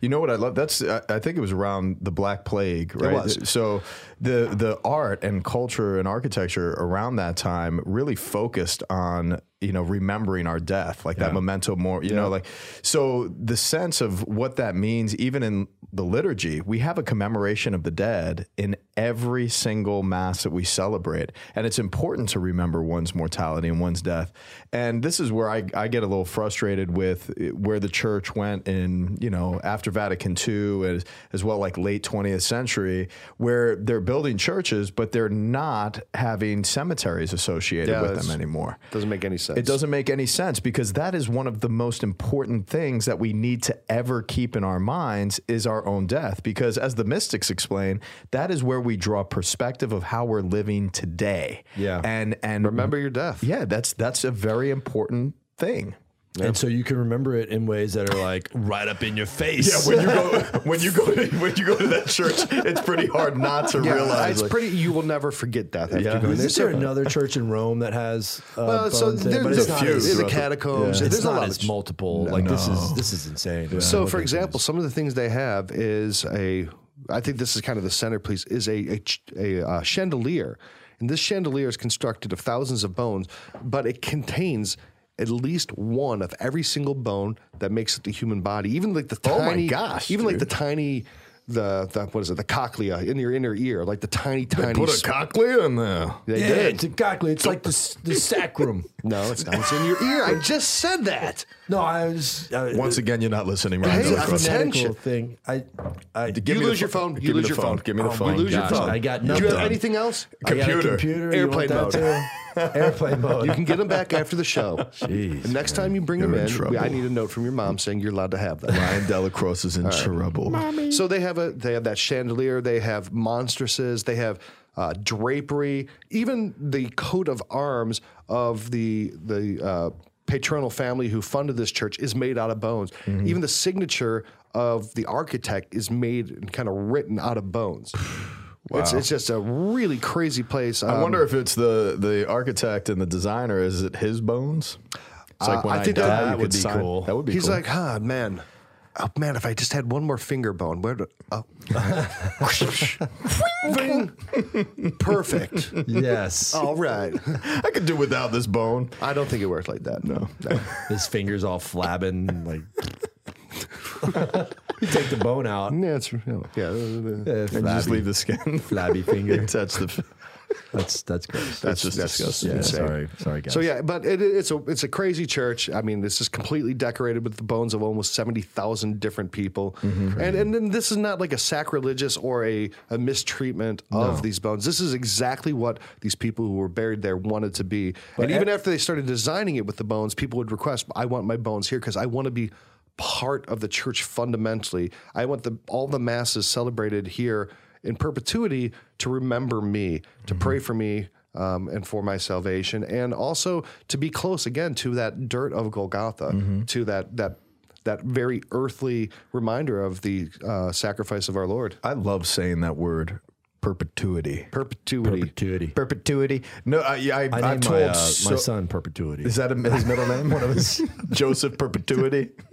Speaker 3: You know what I love? That's I think it was around the Black Plague, right?
Speaker 2: was.
Speaker 3: So the the art and culture and architecture around that time really focused on you know remembering our death, like that memento mori. You know, like so the sense of what that means, even in the liturgy, we have a commemoration of the dead in every single mass that we celebrate, and it's important to remember one's mortality and one's death. And this is where I, I get a little frustrated with eh, where the church went in, you know, after Vatican II, as, as well, like late 20th century, where they're building churches, but they're not having cemeteries associated
Speaker 2: Yeah,
Speaker 3: with them anymore.
Speaker 2: Doesn't make any sense.
Speaker 3: It doesn't make any sense because that is one of the most important things that we need to ever keep in our minds is our own death. Because as the mystics explain, that is where we draw perspective of how we're living today.
Speaker 1: Yeah.
Speaker 3: And and
Speaker 2: Remember your death.
Speaker 3: yeah, that's that's a very important thing.
Speaker 1: And so you can remember it in ways that are like right up in your face.
Speaker 3: Yeah, when you go when you go to, when you go to that church, it's pretty hard not to
Speaker 2: Yeah,
Speaker 3: realize.
Speaker 2: it's
Speaker 3: like-
Speaker 2: pretty. You will never forget that. After
Speaker 3: Yeah.
Speaker 2: you go in there.
Speaker 1: Is there another church in Rome that has uh,
Speaker 2: Well, so
Speaker 1: bones in it?
Speaker 2: there-
Speaker 1: But
Speaker 2: there's a
Speaker 1: not
Speaker 2: few. There's the
Speaker 3: throughout the-
Speaker 2: catacombs.
Speaker 1: It's
Speaker 2: There's a lot
Speaker 1: as
Speaker 2: of
Speaker 1: multiple. Like this is this is insane.
Speaker 2: So, for example,
Speaker 1: do.
Speaker 2: some of the things they have is a, I think this is kind of the centerpiece, is a, a, ch- a, uh, chandelier. And this chandelier is constructed of thousands of bones, but it contains at least one of every single bone that makes up the human body. Even like the
Speaker 3: Oh my
Speaker 2: tiny,
Speaker 3: gosh,
Speaker 2: even like the tiny, the, the what is it, the cochlea in your inner ear, like the tiny, tiny.
Speaker 3: They put a
Speaker 2: sp-
Speaker 3: cochlea in there.
Speaker 2: They
Speaker 1: yeah,
Speaker 2: did.
Speaker 1: it's exactly. It's like the the sacrum.
Speaker 2: No, it's not. It's in your ear. I just said that.
Speaker 1: No, I was uh,
Speaker 3: Once again, you're not listening, Ryan.
Speaker 2: I'm
Speaker 3: Don't
Speaker 1: a
Speaker 2: attention.
Speaker 1: thing. I, I
Speaker 3: Give
Speaker 2: you
Speaker 3: me the
Speaker 2: lose your phone. You lose your
Speaker 3: phone.
Speaker 2: phone.
Speaker 3: Give me the
Speaker 2: Oh
Speaker 3: phone.
Speaker 2: You lose your phone.
Speaker 1: I got
Speaker 2: Do you have anything else?
Speaker 1: I got a
Speaker 3: Computer.
Speaker 1: computer.
Speaker 2: Airplane
Speaker 1: want that too? Airplane mode.
Speaker 2: You can get them back after the show.
Speaker 1: Jeez,
Speaker 2: And next time you bring them
Speaker 3: You're in
Speaker 2: in,
Speaker 3: trouble.
Speaker 2: I need a note from your mom saying you're allowed to have them.
Speaker 3: Ryan DellaCrosse is in trouble. Mommy.
Speaker 2: So they have have a they have that chandelier. They have monstrances. They have uh, drapery. Even the coat of arms of the the uh, patronal family who funded this church is made out of bones. Even the signature of the architect is made and kind of written out of bones. It's, it's just a really crazy place.
Speaker 3: I
Speaker 2: Um,
Speaker 3: wonder if it's the the architect and the designer. Is it his bones? It's like
Speaker 2: Uh,
Speaker 3: when
Speaker 2: I
Speaker 3: I,
Speaker 2: think
Speaker 3: die,
Speaker 2: that
Speaker 1: would be
Speaker 3: sign-
Speaker 1: cool.
Speaker 3: That would be
Speaker 2: He's
Speaker 3: cool.
Speaker 2: like, huh, man. Oh man, if I just had one more finger bone, where? Do, oh, perfect.
Speaker 1: Yes.
Speaker 2: All right.
Speaker 3: I could do without this bone.
Speaker 2: I don't think it works like that. No.
Speaker 1: His fingers all flabbing. Like, you take the bone out.
Speaker 2: Yeah, it's yeah.
Speaker 1: Yeah, uh,
Speaker 3: And you just leave the skin.
Speaker 1: flabby finger.
Speaker 3: Touch the.
Speaker 1: That's that's gross.
Speaker 3: That's just disgusting.
Speaker 1: yeah, sorry, sorry, guys.
Speaker 2: So yeah, but it, it's a it's a crazy church. I mean, this is completely decorated with the bones of almost seventy thousand different people, mm-hmm. and and then this is not like a sacrilegious or a, a mistreatment of these bones. This is exactly what these people who were buried there wanted to be. and even after they started designing it with the bones, people would request, "I want my bones here because I want to be." Part of the church fundamentally. I want the all the masses celebrated here in perpetuity to remember me, to pray for me, um, and for my salvation, and also to be close again to that dirt of Golgotha, to that that that very earthly reminder of the uh, sacrifice of our Lord.
Speaker 3: I love saying that word, perpetuity.
Speaker 2: Perpetuity.
Speaker 1: perpetuity.
Speaker 3: Perpetuity. No, I, I,
Speaker 1: I
Speaker 3: I've told
Speaker 1: my, uh,
Speaker 3: so-
Speaker 1: my son perpetuity.
Speaker 3: Is that a, his middle name? One of his Joseph Perpetuity,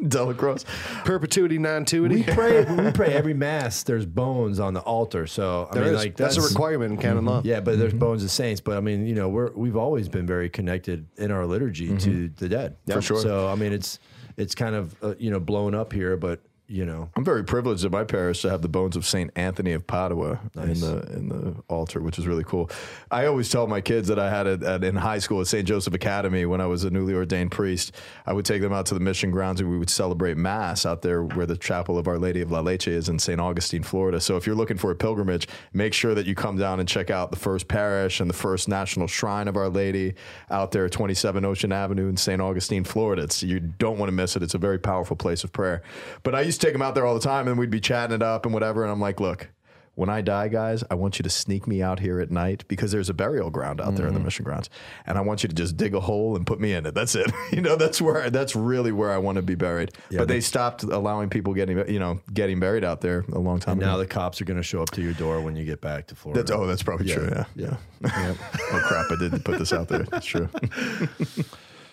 Speaker 3: DellaCrosse.
Speaker 2: Perpetuity,
Speaker 1: we
Speaker 2: non-tuity.
Speaker 1: pray. we pray every mass. There's bones on the altar. So I
Speaker 2: There
Speaker 1: mean,
Speaker 2: is-
Speaker 1: like
Speaker 2: that's, a requirement in canon law.
Speaker 1: Yeah, but there's bones of saints. But I mean, you know, we're we've always been very connected in our liturgy to the dead.
Speaker 3: For sure.
Speaker 1: So I mean, it's it's kind of uh, you know blown up here, but you know,
Speaker 3: I'm very privileged in my parish to have the bones of Saint Anthony of Padua in the in the altar, which is really cool. I always tell my kids that I had it at, in high school at St. Joseph Academy when I was a newly ordained priest. I would take them out to the mission grounds and we would celebrate Mass out there where the chapel of Our Lady of La Leche is in St. Augustine, Florida. So if you're looking for a pilgrimage, make sure that you come down and check out the first parish and the first national shrine of Our Lady out there at 27 Ocean Avenue in St. Augustine, Florida. It's, you don't want to miss it. It's a very powerful place of prayer. But I used to take them out there all the time and we'd be chatting it up and whatever. And I'm like, look, when I die, guys, I want you to sneak me out here at night because there's a burial ground out there in the mm-hmm. mission grounds, and I want you to just dig a hole and put me in it. That's it. you know, that's where that's really where I want to be buried. but they stopped allowing people getting you know getting buried out there a long time
Speaker 1: now
Speaker 3: ago.
Speaker 1: the cops are going to show up to your door when you get back to Florida.
Speaker 3: That's, oh, that's probably true. Yeah, yeah. oh crap! I didn't put this out there. That's true.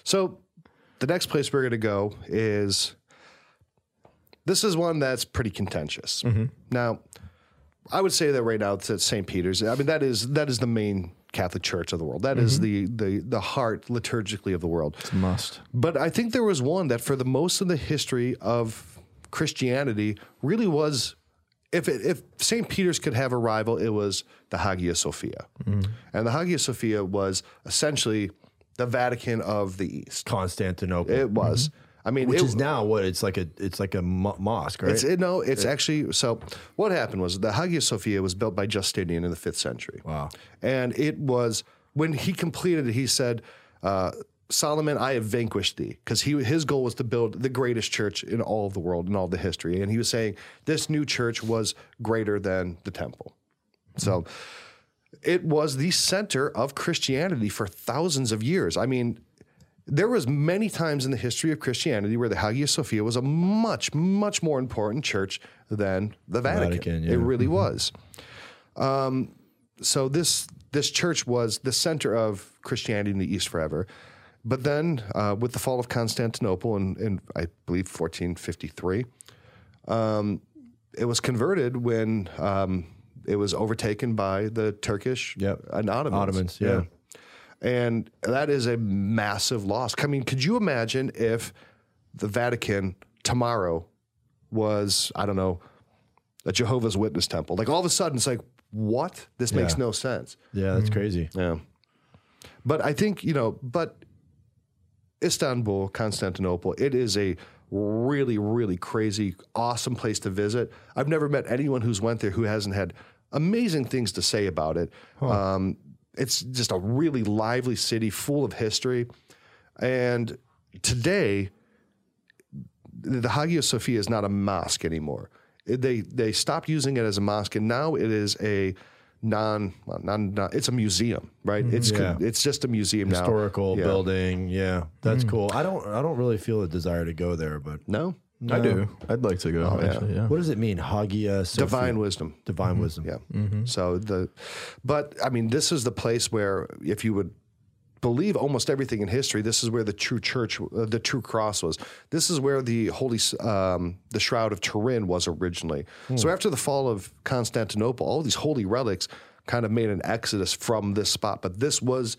Speaker 2: So the next place we're going to go is this is one that's pretty contentious. Mm-hmm. Now, I would say that right now it's at St. Peter's. I mean, that is that is the main Catholic Church of the world. That is mm-hmm. the the the heart liturgically of the world.
Speaker 3: It's must.
Speaker 2: But I think there was one that for the most of the history of Christianity really was if it, if St. Peter's could have a rival, it was the Hagia Sophia. Mm-hmm. And the Hagia Sophia was essentially the Vatican of the East.
Speaker 1: Constantinople,
Speaker 2: It was. I mean,
Speaker 1: which
Speaker 2: it,
Speaker 1: is now what it's like a it's like a mo- mosque, right?
Speaker 2: it's it, no, it's actually so. What happened was the Hagia Sophia was built by Justinian in the fifth century.
Speaker 1: Wow.
Speaker 2: And it was when he completed it, he said, uh, "Solomon, I have vanquished thee," because he his goal was to build the greatest church in all of the world in all the history, and he was saying this new church was greater than the temple. So. It was the center of Christianity for thousands of years. I mean, there was many times in the history of Christianity where the Hagia Sophia was a much, much more important church than the Vatican.
Speaker 1: Vatican, yeah.
Speaker 2: It really was. Um, so this this church was the center of Christianity in the East forever. But then, uh, with the fall of Constantinople in, in I believe 1453, um, it was converted when um, it was overtaken by the Turkish
Speaker 1: Yep.
Speaker 2: Ottomans.
Speaker 1: Ottomans, yeah.
Speaker 2: And that is a massive loss. I mean, could you imagine if the Vatican tomorrow was, I don't know, a Jehovah's Witness temple? Like all of a sudden, it's like, what? This makes no sense.
Speaker 1: yeah, that's crazy.
Speaker 2: Yeah. But I think, you know, but Istanbul, Constantinople, it is a really, really crazy, awesome place to visit. I've never met anyone who's went there who hasn't had amazing things to say about it. Um, it's just a really lively city full of history. And today, the Hagia Sophia is not a mosque anymore. They they stopped using it as a mosque, and now it is a non, well, non, non it's a museum, right? Mm-hmm. It's
Speaker 1: Yeah.
Speaker 2: it's just a museum now.
Speaker 1: Historical
Speaker 2: Yeah.
Speaker 1: building. Yeah, that's mm. cool. I don't. I don't really feel a desire to go there, but
Speaker 2: No,
Speaker 3: I do. I'd like to go.
Speaker 2: yeah.
Speaker 3: actually, yeah.
Speaker 1: what does it mean? Hagia Sophia?
Speaker 2: divine wisdom.
Speaker 1: Divine wisdom.
Speaker 2: Yeah. So the, but I mean, this is the place where if you would believe almost everything in history, this is where the true church, uh, the true cross was. This is where the holy, um, the shroud of Turin was originally. So after the fall of Constantinople, all these holy relics kind of made an exodus from this spot. But this was.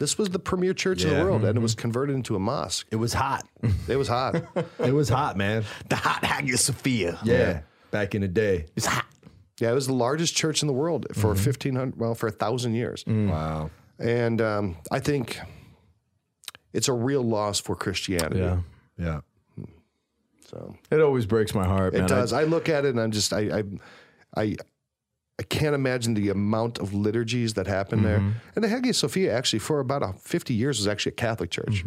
Speaker 2: This was the premier church in the
Speaker 1: Yeah.
Speaker 2: world, and it mm-hmm. was converted into a mosque.
Speaker 1: It was hot.
Speaker 2: It was hot.
Speaker 1: it was hot, man.
Speaker 3: The hot Hagia Sophia.
Speaker 1: Yeah. Back in the day.
Speaker 3: It's hot.
Speaker 2: yeah, it was the largest church in the world for mm-hmm. fifteen hundred, well, for a thousand years. Mm.
Speaker 1: Wow.
Speaker 2: And um, I think it's a real loss for Christianity.
Speaker 3: Yeah.
Speaker 1: Yeah.
Speaker 2: So
Speaker 3: It always breaks my heart,
Speaker 2: it
Speaker 3: man.
Speaker 2: does. I, look at it and I'm just I I I, I can't imagine the amount of liturgies that happen there. And the Hagia Sophia actually for about a 50 years was actually a Catholic church.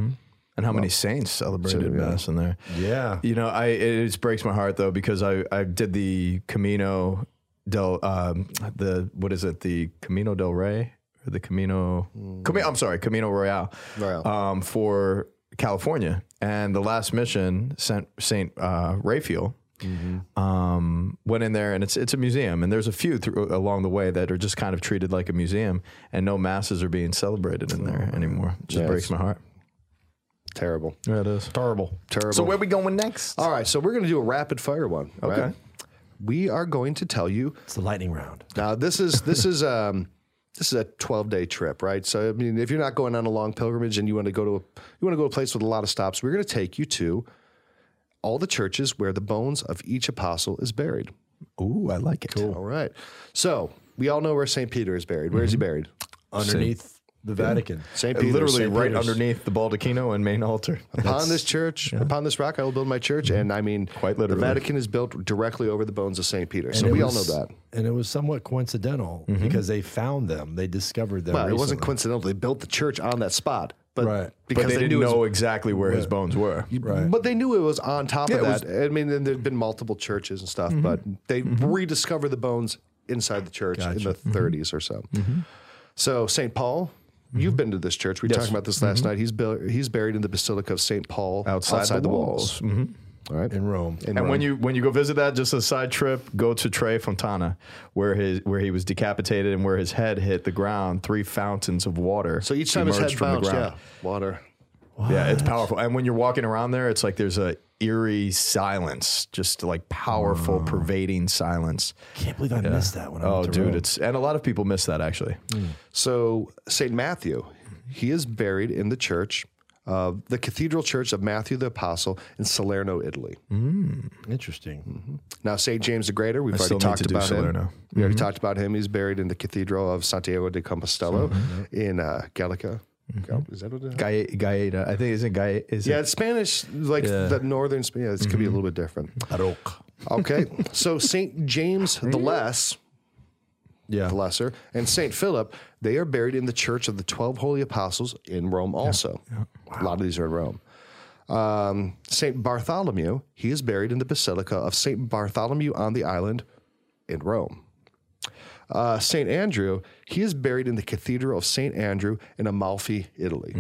Speaker 3: and how many saints celebrated
Speaker 2: So, yeah.
Speaker 3: mass in there?
Speaker 1: Yeah.
Speaker 3: You know, I it just breaks my heart though because I I did the Camino del um the what is it the Camino del Rey or the Camino Cami- I'm sorry Camino Royale
Speaker 2: Royale.
Speaker 3: um for California and the last mission sent Saint uh, Raphael um, went in there and it's it's a museum and there's a few through, along the way that are just kind of treated like a museum and no masses are being celebrated in there anymore. It just
Speaker 2: Yeah,
Speaker 3: breaks my heart.
Speaker 2: Terrible.
Speaker 3: Yeah, it is
Speaker 1: Terrible.
Speaker 2: Terrible.
Speaker 3: So where we going next?
Speaker 2: All right, so we're going to do a rapid fire one. right?
Speaker 3: Okay.
Speaker 2: We are going to tell you
Speaker 1: It's the lightning round.
Speaker 2: Now this is this is um this is a 12 day trip, right? So I mean, if you're not going on a long pilgrimage and you want to go to a, you want to go to a place with a lot of stops, we're going to take you to all the churches where the bones of each apostle is buried.
Speaker 3: Ooh, I like it. Cool.
Speaker 2: All right. So we all know where St. Peter is buried. Where is he mm-hmm. buried?
Speaker 1: Underneath the Vatican.
Speaker 2: St.
Speaker 3: Uh,
Speaker 2: Peter.
Speaker 3: Literally
Speaker 2: St.
Speaker 3: right
Speaker 2: Peter's.
Speaker 3: underneath the Baldacchino and main altar.
Speaker 2: Upon this church, upon this rock, I will build my church. Mm-hmm. And I mean,
Speaker 3: Quite literally. the.
Speaker 2: Vatican is built directly over the bones of St. Peter. So
Speaker 1: And it
Speaker 2: we all know
Speaker 1: was-
Speaker 2: that.
Speaker 1: And it was somewhat coincidental mm-hmm. because they found them. They discovered them.
Speaker 2: Well, it wasn't
Speaker 1: recently.
Speaker 2: coincidental. They built the church on that spot. But
Speaker 1: Right.
Speaker 2: Because
Speaker 3: but they,
Speaker 2: they,
Speaker 3: didn't
Speaker 2: knew it was
Speaker 3: know exactly where his bones were.
Speaker 1: Right.
Speaker 2: But they knew it was on top
Speaker 3: Yeah,
Speaker 2: of
Speaker 3: it was-
Speaker 2: that. I mean, then there'd been multiple churches and stuff, mm-hmm. but they mm-hmm. rediscovered the bones inside the church in the 30s mm-hmm. or so. So St. Paul, you've been to this church. We talked about this last night. He's bu- he's buried in the Basilica of St. Paul
Speaker 3: Outside, the, walls. Mhm.
Speaker 2: All right.
Speaker 1: in Rome.
Speaker 2: In
Speaker 3: And when you when you go visit that, just a side trip, go to Tre Fontana, where his where he was decapitated and where his head hit the ground. Three fountains of water.
Speaker 2: so each time his head
Speaker 3: emerged from the
Speaker 2: bounced,
Speaker 3: ground.
Speaker 2: yeah, water.
Speaker 3: Yeah, it's powerful. And when you're walking around there, it's like there's a eerie silence, just like powerful, pervading silence.
Speaker 1: Can't believe I missed that when I
Speaker 3: Oh,
Speaker 1: went to
Speaker 3: dude,
Speaker 1: Rome.
Speaker 3: it's and a lot of people miss that actually.
Speaker 2: So St. Matthew, he is buried in the church, uh, the Cathedral Church of Matthew the Apostle in Salerno, Italy.
Speaker 1: interesting.
Speaker 2: Now, St. James the Greater, we've
Speaker 3: still
Speaker 2: already talked about him.
Speaker 3: Salerno.
Speaker 2: We already talked about him. He's buried in the Cathedral of Santiago de Compostela in uh, Gallica. Gal- Is that what it is?
Speaker 3: Gae, Gaeta, I think is it Gae? Is
Speaker 2: Yeah,
Speaker 3: it?
Speaker 2: it's Spanish, like
Speaker 3: Yeah.
Speaker 2: the northern Spain. Yeah, this could be a little bit different.
Speaker 1: Baroque.
Speaker 2: Okay, so St. James the Less,
Speaker 1: Yeah.
Speaker 2: the Lesser, and St. Philip, they are buried in the Church of the Twelve Holy Apostles in Rome also. A lot of these are in Rome. Um, St. Bartholomew, he is buried in the Basilica of St. Bartholomew on the island in Rome. Uh, St. Andrew, he is buried in the Cathedral of St. Andrew in Amalfi, Italy.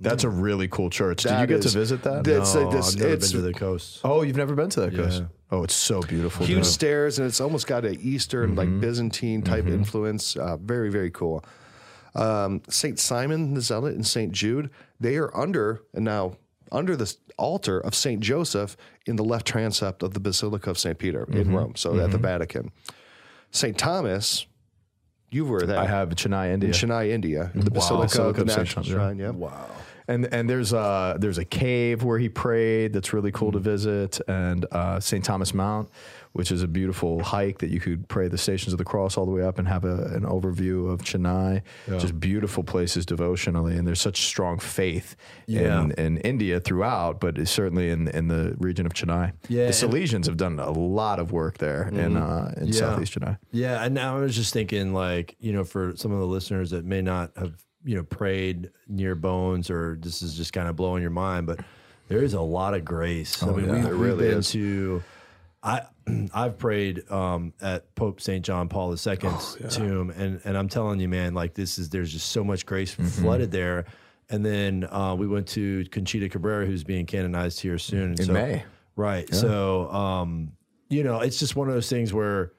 Speaker 3: That's a really cool church. Did you
Speaker 2: That
Speaker 3: get
Speaker 2: is-
Speaker 3: to visit that?
Speaker 2: That's,
Speaker 1: No,
Speaker 2: uh, this-
Speaker 1: I've never
Speaker 2: it's
Speaker 1: been to the coast.
Speaker 3: Oh, you've never been to that coast? Oh, it's so beautiful.
Speaker 2: huge
Speaker 3: dude.
Speaker 2: stairs, and it's almost got an Eastern,
Speaker 3: Mm-hmm.
Speaker 2: like Byzantine type influence. Uh, very, very cool. Um, Saint Simon the Zealot and Saint Jude, they are under and now under the altar of Saint Joseph in the left transept of the Basilica of Saint Peter
Speaker 3: Mm-hmm.
Speaker 2: in Rome, so at the Vatican. Saint Thomas, you were there.
Speaker 3: I have Chennai, India.
Speaker 2: in Chennai, India, in the Basilica,
Speaker 3: Basilica
Speaker 2: of the
Speaker 3: of Saint
Speaker 2: National Shrine. Yeah.
Speaker 1: Wow.
Speaker 3: And and there's a there's a cave where he prayed that's really cool to visit, and uh, St. Thomas Mount, which is a beautiful hike that you could pray the Stations of the Cross all the way up and have a, an overview of Chennai. Just beautiful places devotionally, and there's such strong faith
Speaker 1: Yeah.
Speaker 3: in, in India throughout, but certainly in in the region of Chennai.
Speaker 1: Yeah,
Speaker 3: the Salesians have done a lot of work there in uh, in
Speaker 1: Yeah.
Speaker 3: southeast Chennai.
Speaker 1: Yeah, and now I was just thinking, like, you know, for some of the listeners that may not have, you know, prayed near bones, or this is just kind of blowing your mind, but there is a lot of grace. I mean,
Speaker 3: yeah.
Speaker 2: There
Speaker 1: we've
Speaker 2: really
Speaker 1: been
Speaker 2: is.
Speaker 1: to. I I've prayed um, at Pope Saint John Paul II's tomb, and and I'm telling you, man, like this is there's just so much grace flooded there. And then uh, we went to Conchita Cabrera, who's being canonized here soon
Speaker 3: In
Speaker 1: so,
Speaker 3: May.
Speaker 1: right? So, um, you know, it's just one of those things where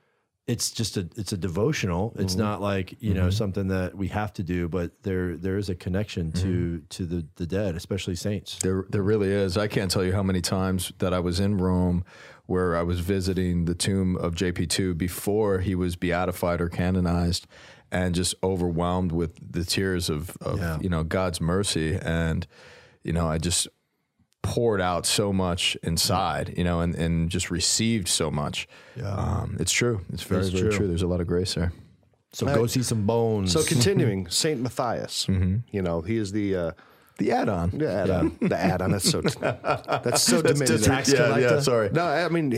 Speaker 1: it's just a it's a devotional. It's mm-hmm. not like you know mm-hmm. something that we have to do, but there there is a connection to mm-hmm. to the the dead, especially saints.
Speaker 3: There, there really is. I can't tell you how many times that I was in Rome where I was visiting the tomb of JP2 before he was beatified or canonized and just overwhelmed with the tears of, of
Speaker 1: Yeah.
Speaker 3: you know, God's mercy. And, you know, I just poured out so much inside, you know, and, and just received so much.
Speaker 1: Yeah.
Speaker 3: Um, it's true. It's very,
Speaker 1: It's
Speaker 3: very
Speaker 1: true.
Speaker 3: true. There's a lot of grace there.
Speaker 1: So go see some bones.
Speaker 2: So continuing, Saint Matthias. You know, he is the uh,
Speaker 3: The add-on.
Speaker 2: the add-on. The add-on. That's so that's so
Speaker 3: That's
Speaker 2: diminished.
Speaker 1: tax
Speaker 3: yeah, yeah, sorry.
Speaker 2: No, I mean,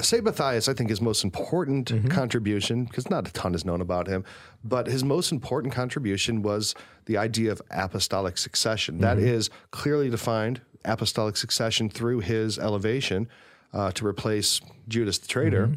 Speaker 2: St. Matthias, I think his most important
Speaker 3: Mm-hmm.
Speaker 2: contribution, because not a ton is known about him, but his most important contribution was the idea of apostolic succession. That
Speaker 3: Mm-hmm.
Speaker 2: is clearly defined apostolic succession through his elevation uh, to replace Judas the traitor.
Speaker 3: Mm-hmm.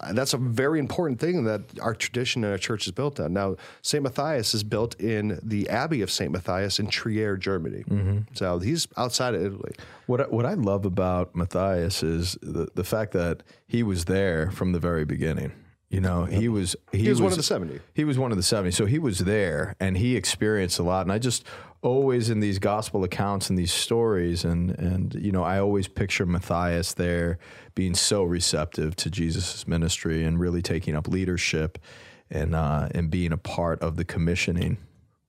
Speaker 2: And that's a very important thing that our tradition and our church is built on. Now, St. Matthias is built in the Abbey of St. Matthias in Trier, Germany.
Speaker 3: Mm-hmm.
Speaker 2: So he's outside of Italy.
Speaker 3: What I- what I love about Matthias is the, the fact that he was there from the very beginning. You know, he was he,
Speaker 2: was one of the 70.
Speaker 3: He was one of the seventy, so he was there and he experienced a lot. And I just always in these gospel accounts and these stories, and and you know, I always picture Matthias there being so receptive to Jesus' ministry and really taking up leadership and uh, and being a part of the commissioning.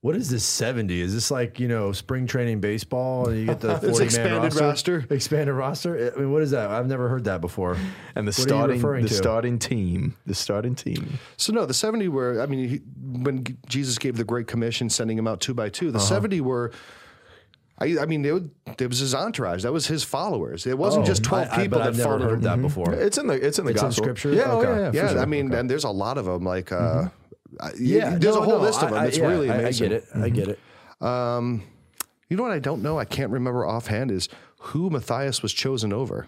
Speaker 1: What is this 70? Is this like, you know, spring training baseball and you get the 40 man
Speaker 2: expanded roster.
Speaker 1: Expanded roster? I mean, what is that? I've never heard that before.
Speaker 3: And the
Speaker 1: What are you
Speaker 3: starting
Speaker 1: referring
Speaker 3: the
Speaker 1: to?
Speaker 3: starting team, the starting team.
Speaker 2: So no, the seventy were. I mean, he, when Jesus gave the Great Commission, sending them out two by two, the
Speaker 1: Uh-huh.
Speaker 2: seventy were. I, I mean, it, would, it was his entourage. That was his followers. It wasn't
Speaker 1: Oh,
Speaker 2: just twelve
Speaker 1: I- I-
Speaker 2: people
Speaker 1: but
Speaker 2: that
Speaker 1: I've never
Speaker 2: followed
Speaker 1: heard
Speaker 2: him.
Speaker 1: that before.
Speaker 3: It's in the it's in the
Speaker 1: It's in
Speaker 3: gospel.
Speaker 1: scripture?
Speaker 3: Yeah, oh, yeah, yeah,
Speaker 2: Yeah,
Speaker 3: sure.
Speaker 2: I mean, and there's a lot of them. Like, uh, uh,
Speaker 1: Yeah.
Speaker 2: there's
Speaker 1: no,
Speaker 2: a whole
Speaker 1: no,
Speaker 2: list of them.
Speaker 1: I-
Speaker 2: It's
Speaker 1: yeah,
Speaker 2: really amazing.
Speaker 1: I, get it. I get it. Mm-hmm.
Speaker 2: Um, you know what I don't know? I can't remember offhand is who Matthias was chosen over.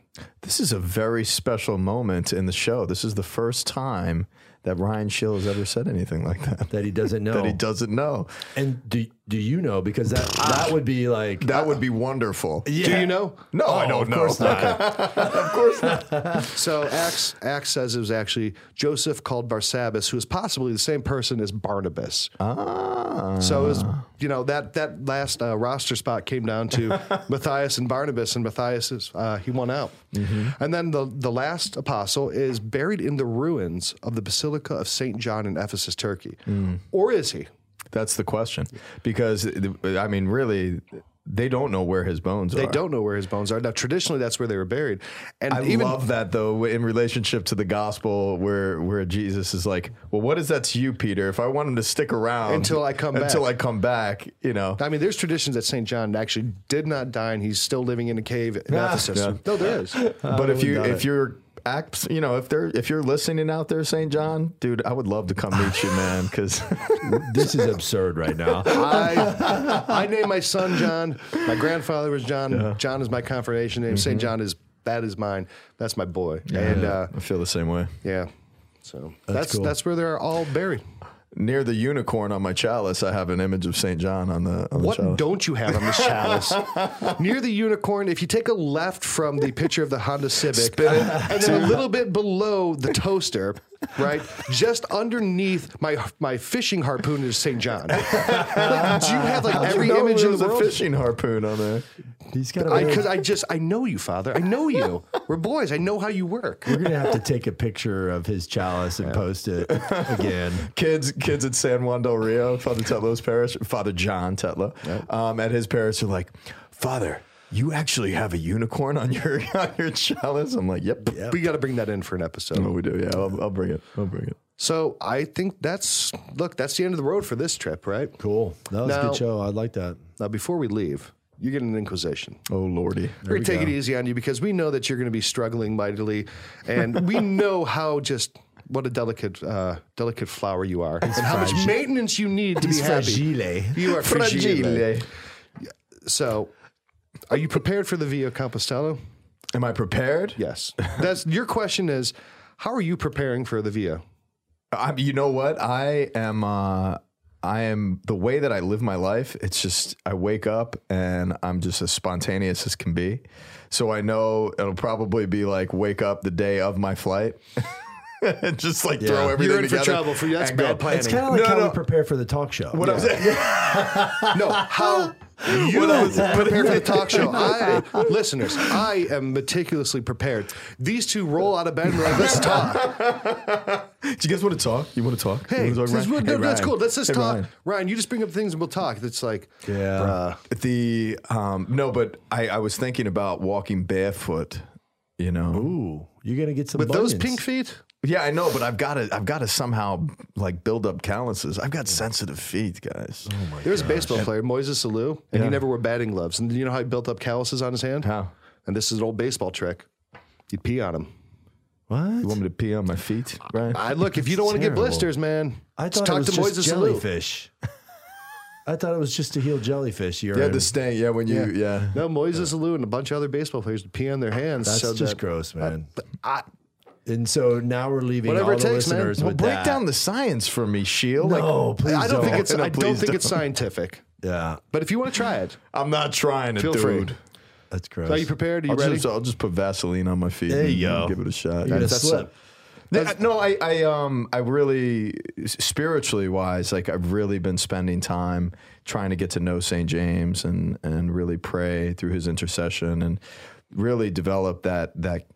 Speaker 3: This is a very special moment in the show. This is the first time that Ryan Scheel has ever said anything like that.
Speaker 1: That he doesn't know.
Speaker 3: That he doesn't know.
Speaker 1: And do, do you know? Because that, that would be like.
Speaker 3: That would be wonderful.
Speaker 2: Do you know?
Speaker 3: No, I
Speaker 1: Oh,
Speaker 3: don't
Speaker 1: of
Speaker 3: know.
Speaker 1: course not.
Speaker 3: of course not.
Speaker 2: So Acts Acts says it was actually Joseph called Barsabbas, who is possibly the same person as Barnabas.
Speaker 3: Ah.
Speaker 2: So it was, you know that that last uh, roster spot came down to Matthias and Barnabas, and Matthias is uh, he won out. Mm-hmm. And then the the last apostle is buried in the ruins of the Basilica of Saint John in Ephesus, Turkey, mm. or is he?
Speaker 3: That's the question. Because I mean, really, they don't know where his bones
Speaker 2: They
Speaker 3: are.
Speaker 2: They don't know where his bones are. Now, traditionally, that's where they were buried, and
Speaker 3: I
Speaker 2: even
Speaker 3: love that though in relationship to the gospel where where Jesus is like, well, what is that to you, Peter? If I want him to stick around
Speaker 2: Until I come back
Speaker 3: until
Speaker 2: back."
Speaker 3: I come back, you know.
Speaker 2: I mean, there's traditions that Saint John actually did not die, and he's still living in a cave in Ephesus.
Speaker 3: yeah.
Speaker 2: No, there is.
Speaker 3: but if you if
Speaker 1: it.
Speaker 3: you're act, you know, if they're if you're listening out there, St. John, dude, I would love to come meet you, man, because
Speaker 1: This is absurd right now.
Speaker 2: I I named my son John. My grandfather was John. John is my confirmation name.
Speaker 3: Mm-hmm.
Speaker 2: Saint John is that is mine. That's my boy. And uh,
Speaker 3: I feel the same way.
Speaker 2: yeah, so that's
Speaker 1: cool.
Speaker 2: that's where they're all buried.
Speaker 3: Near the unicorn on my chalice, I have an image of St. John on the on
Speaker 2: What
Speaker 3: the chalice.
Speaker 2: don't you have on this chalice? Near the unicorn, if you take a left from the picture of the Honda Civic, and then a little bit below the toaster, right, just underneath my my fishing harpoon is St. John. Like, do you have like
Speaker 3: How'd you
Speaker 2: every
Speaker 3: know
Speaker 2: image in the world?
Speaker 3: a fishing harpoon on there.
Speaker 1: He's got.
Speaker 2: Because I, just I know you, Father. I know you. We're boys. I know how you work.
Speaker 1: We're gonna have to take a picture of his chalice and post it again.
Speaker 3: Kids, kids at San Juan del Rio, Father Tetlow's parish, Father John Tetlow, um, at his parish are like, Father, you actually have a unicorn on your on your chalice. I'm like, Yep.
Speaker 2: We got to bring that in for an episode.
Speaker 3: Oh, we do. Yeah, I'll, I'll bring it. I'll bring it.
Speaker 2: So I think that's look. That's the end of the road for this trip, right?
Speaker 1: Cool. That was a good show. I like that.
Speaker 2: Now, before we leave, you get an inquisition.
Speaker 3: Oh lordy.
Speaker 2: We're to take it easy on you because we know that you're going to be struggling mightily, and we know how just what a delicate, uh, delicate flower you are, and how much maintenance you need to be happy. You are fragile.
Speaker 3: Fragile.
Speaker 2: So, are you prepared for the Via Compostela?
Speaker 3: Am I prepared?
Speaker 2: Yes. That's your question is how are you preparing for the VIA?
Speaker 3: I, you know what? I am. Uh, I am the way that I live my life. It's just I wake up and I'm just as spontaneous as can be. So I know it'll probably be like wake up the day of my flight. and just like throw everything
Speaker 2: You're in for
Speaker 3: together
Speaker 2: trouble for you. That's
Speaker 3: and
Speaker 2: bad planning.
Speaker 1: It's kind of like
Speaker 3: No,
Speaker 1: how
Speaker 3: no.
Speaker 1: we prepare for the talk show.
Speaker 3: What I'm saying,
Speaker 2: No, how you prepare for the talk show. I, listeners, I am meticulously prepared. These two roll out of bed and we're like, let's talk.
Speaker 3: do you guys want to talk? You want to talk?
Speaker 2: Hey,
Speaker 3: talk,
Speaker 2: this is
Speaker 3: Ryan?
Speaker 2: what-
Speaker 3: Hey,
Speaker 2: no, that's cool. Let's just
Speaker 3: Hey,
Speaker 2: talk.
Speaker 3: Ryan.
Speaker 2: Ryan. you just bring up things and we'll talk. It's like,
Speaker 1: Yeah.
Speaker 2: bruh.
Speaker 3: The um, no, but I, I was thinking about walking barefoot. You know,
Speaker 1: Ooh, you're gonna get some
Speaker 2: with those pink feet,
Speaker 3: Yeah, I know, but I've got to I've got to somehow like build up calluses. I've got sensitive feet, guys.
Speaker 2: Oh there was a baseball player, Moises Alou, and he never wore batting gloves. And you know how he built up calluses on his hand?
Speaker 3: How?
Speaker 2: And this is an old baseball trick. You'd pee on him.
Speaker 1: What?
Speaker 3: You want me to pee on my feet, right?
Speaker 2: I look, if you don't want to get
Speaker 1: terrible.
Speaker 2: blisters, man,
Speaker 1: I
Speaker 2: just
Speaker 1: thought
Speaker 2: talk
Speaker 1: it was
Speaker 2: to
Speaker 1: just
Speaker 2: Moises Alou.
Speaker 1: jellyfish. I thought it was just to heal jellyfish. You're
Speaker 3: yeah, the stain. Yeah, when you yeah.
Speaker 2: No, Moises Alou and a bunch of other baseball players would pee on their hands.
Speaker 1: That's
Speaker 2: so
Speaker 1: just
Speaker 2: that,
Speaker 1: gross, man.
Speaker 2: I,
Speaker 1: and so now we're leaving
Speaker 2: Whatever
Speaker 1: all
Speaker 2: it
Speaker 1: the
Speaker 2: takes, man.
Speaker 1: listeners
Speaker 3: Well,
Speaker 1: with
Speaker 3: break
Speaker 1: that.
Speaker 3: down the science for me, Scheel.
Speaker 1: No, please
Speaker 2: I don't think it's.
Speaker 3: No,
Speaker 2: I don't
Speaker 3: please
Speaker 2: think
Speaker 3: don't.
Speaker 2: it's scientific.
Speaker 1: yeah,
Speaker 2: But if you want to try it,
Speaker 3: I'm not trying it,
Speaker 2: Feel
Speaker 3: dude.
Speaker 2: free.
Speaker 1: that's gross.
Speaker 2: are you prepared? Are you
Speaker 3: I'll
Speaker 2: ready?
Speaker 3: just, I'll just put Vaseline on my feet.
Speaker 1: There
Speaker 3: and
Speaker 1: you go.
Speaker 3: Give it a shot.
Speaker 1: You're gonna
Speaker 2: That's-
Speaker 1: slip.
Speaker 3: Yeah, no, I, I, um, I really, spiritually wise, like I've really been spending time trying to get to know St. James and and really pray through his intercession and really develop that that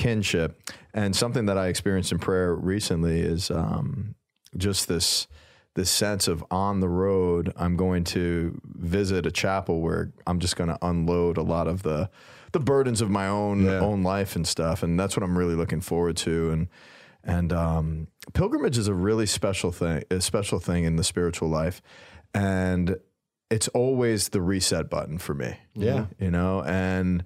Speaker 3: kinship. And something that I experienced in prayer recently is um, just this this sense of on the road. I'm going to visit a chapel where I'm just going to unload a lot of the the burdens of my own
Speaker 1: Yeah.
Speaker 3: own life and stuff, and that's what I'm really looking forward to. And and um, pilgrimage is a really special thing, a special thing in the spiritual life, and it's always the reset button for me.
Speaker 1: Yeah.
Speaker 3: you know, and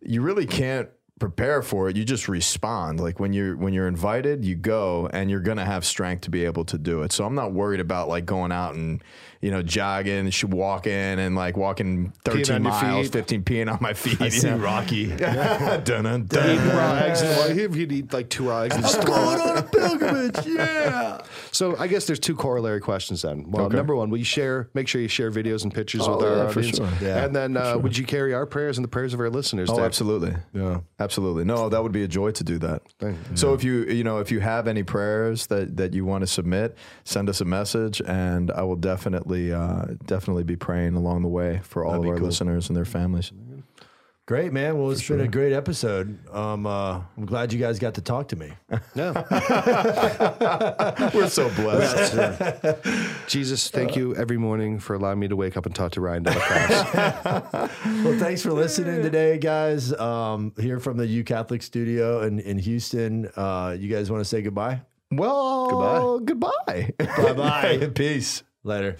Speaker 3: you really can't prepare for it. You just respond. Like when you're when you're invited, you go, and you're gonna have strength to be able to do it. So I'm not worried about like going out and you know jogging, should walking and like walking 13
Speaker 2: on
Speaker 3: miles, 15 peeing on my feet.
Speaker 1: I
Speaker 3: you
Speaker 1: see
Speaker 3: know?
Speaker 1: Rocky.
Speaker 3: dun, dun, dun.
Speaker 2: Eat raw eggs and like, if you'd eat like two raw eggs and just throw
Speaker 1: Going on a pilgrimage, yeah.
Speaker 2: So I guess there's two corollary questions then. Well,
Speaker 3: Okay.
Speaker 2: number one, will you share? Make sure you share videos and pictures
Speaker 3: Oh,
Speaker 2: with our
Speaker 3: yeah, for
Speaker 2: audience.
Speaker 3: sure.
Speaker 1: Yeah,
Speaker 2: and then uh, would you carry our prayers and the prayers of our listeners?
Speaker 3: Oh,
Speaker 2: to-
Speaker 3: absolutely.
Speaker 1: Yeah.
Speaker 3: Absolutely. No, that would be a joy to do that. So if you you know if you have any prayers that that you want to submit, send us a message, and I will definitely uh, definitely be praying along the way for all
Speaker 1: That'd
Speaker 3: of our
Speaker 1: cool.
Speaker 3: listeners and their families.
Speaker 1: Great, man. Well, it's been a great episode. Um, uh, I'm glad you guys got to talk to me.
Speaker 2: No.
Speaker 3: We're so blessed.
Speaker 2: Jesus, thank you every morning for allowing me to wake up and talk to Ryan DellaCrosse.
Speaker 1: Well, thanks for listening today, guys. Um, here from the U Catholic Studio in, in Houston. Uh, you guys want to say goodbye?
Speaker 3: well, goodbye. Goodbye.
Speaker 1: Bye bye.
Speaker 3: Peace.
Speaker 1: Later.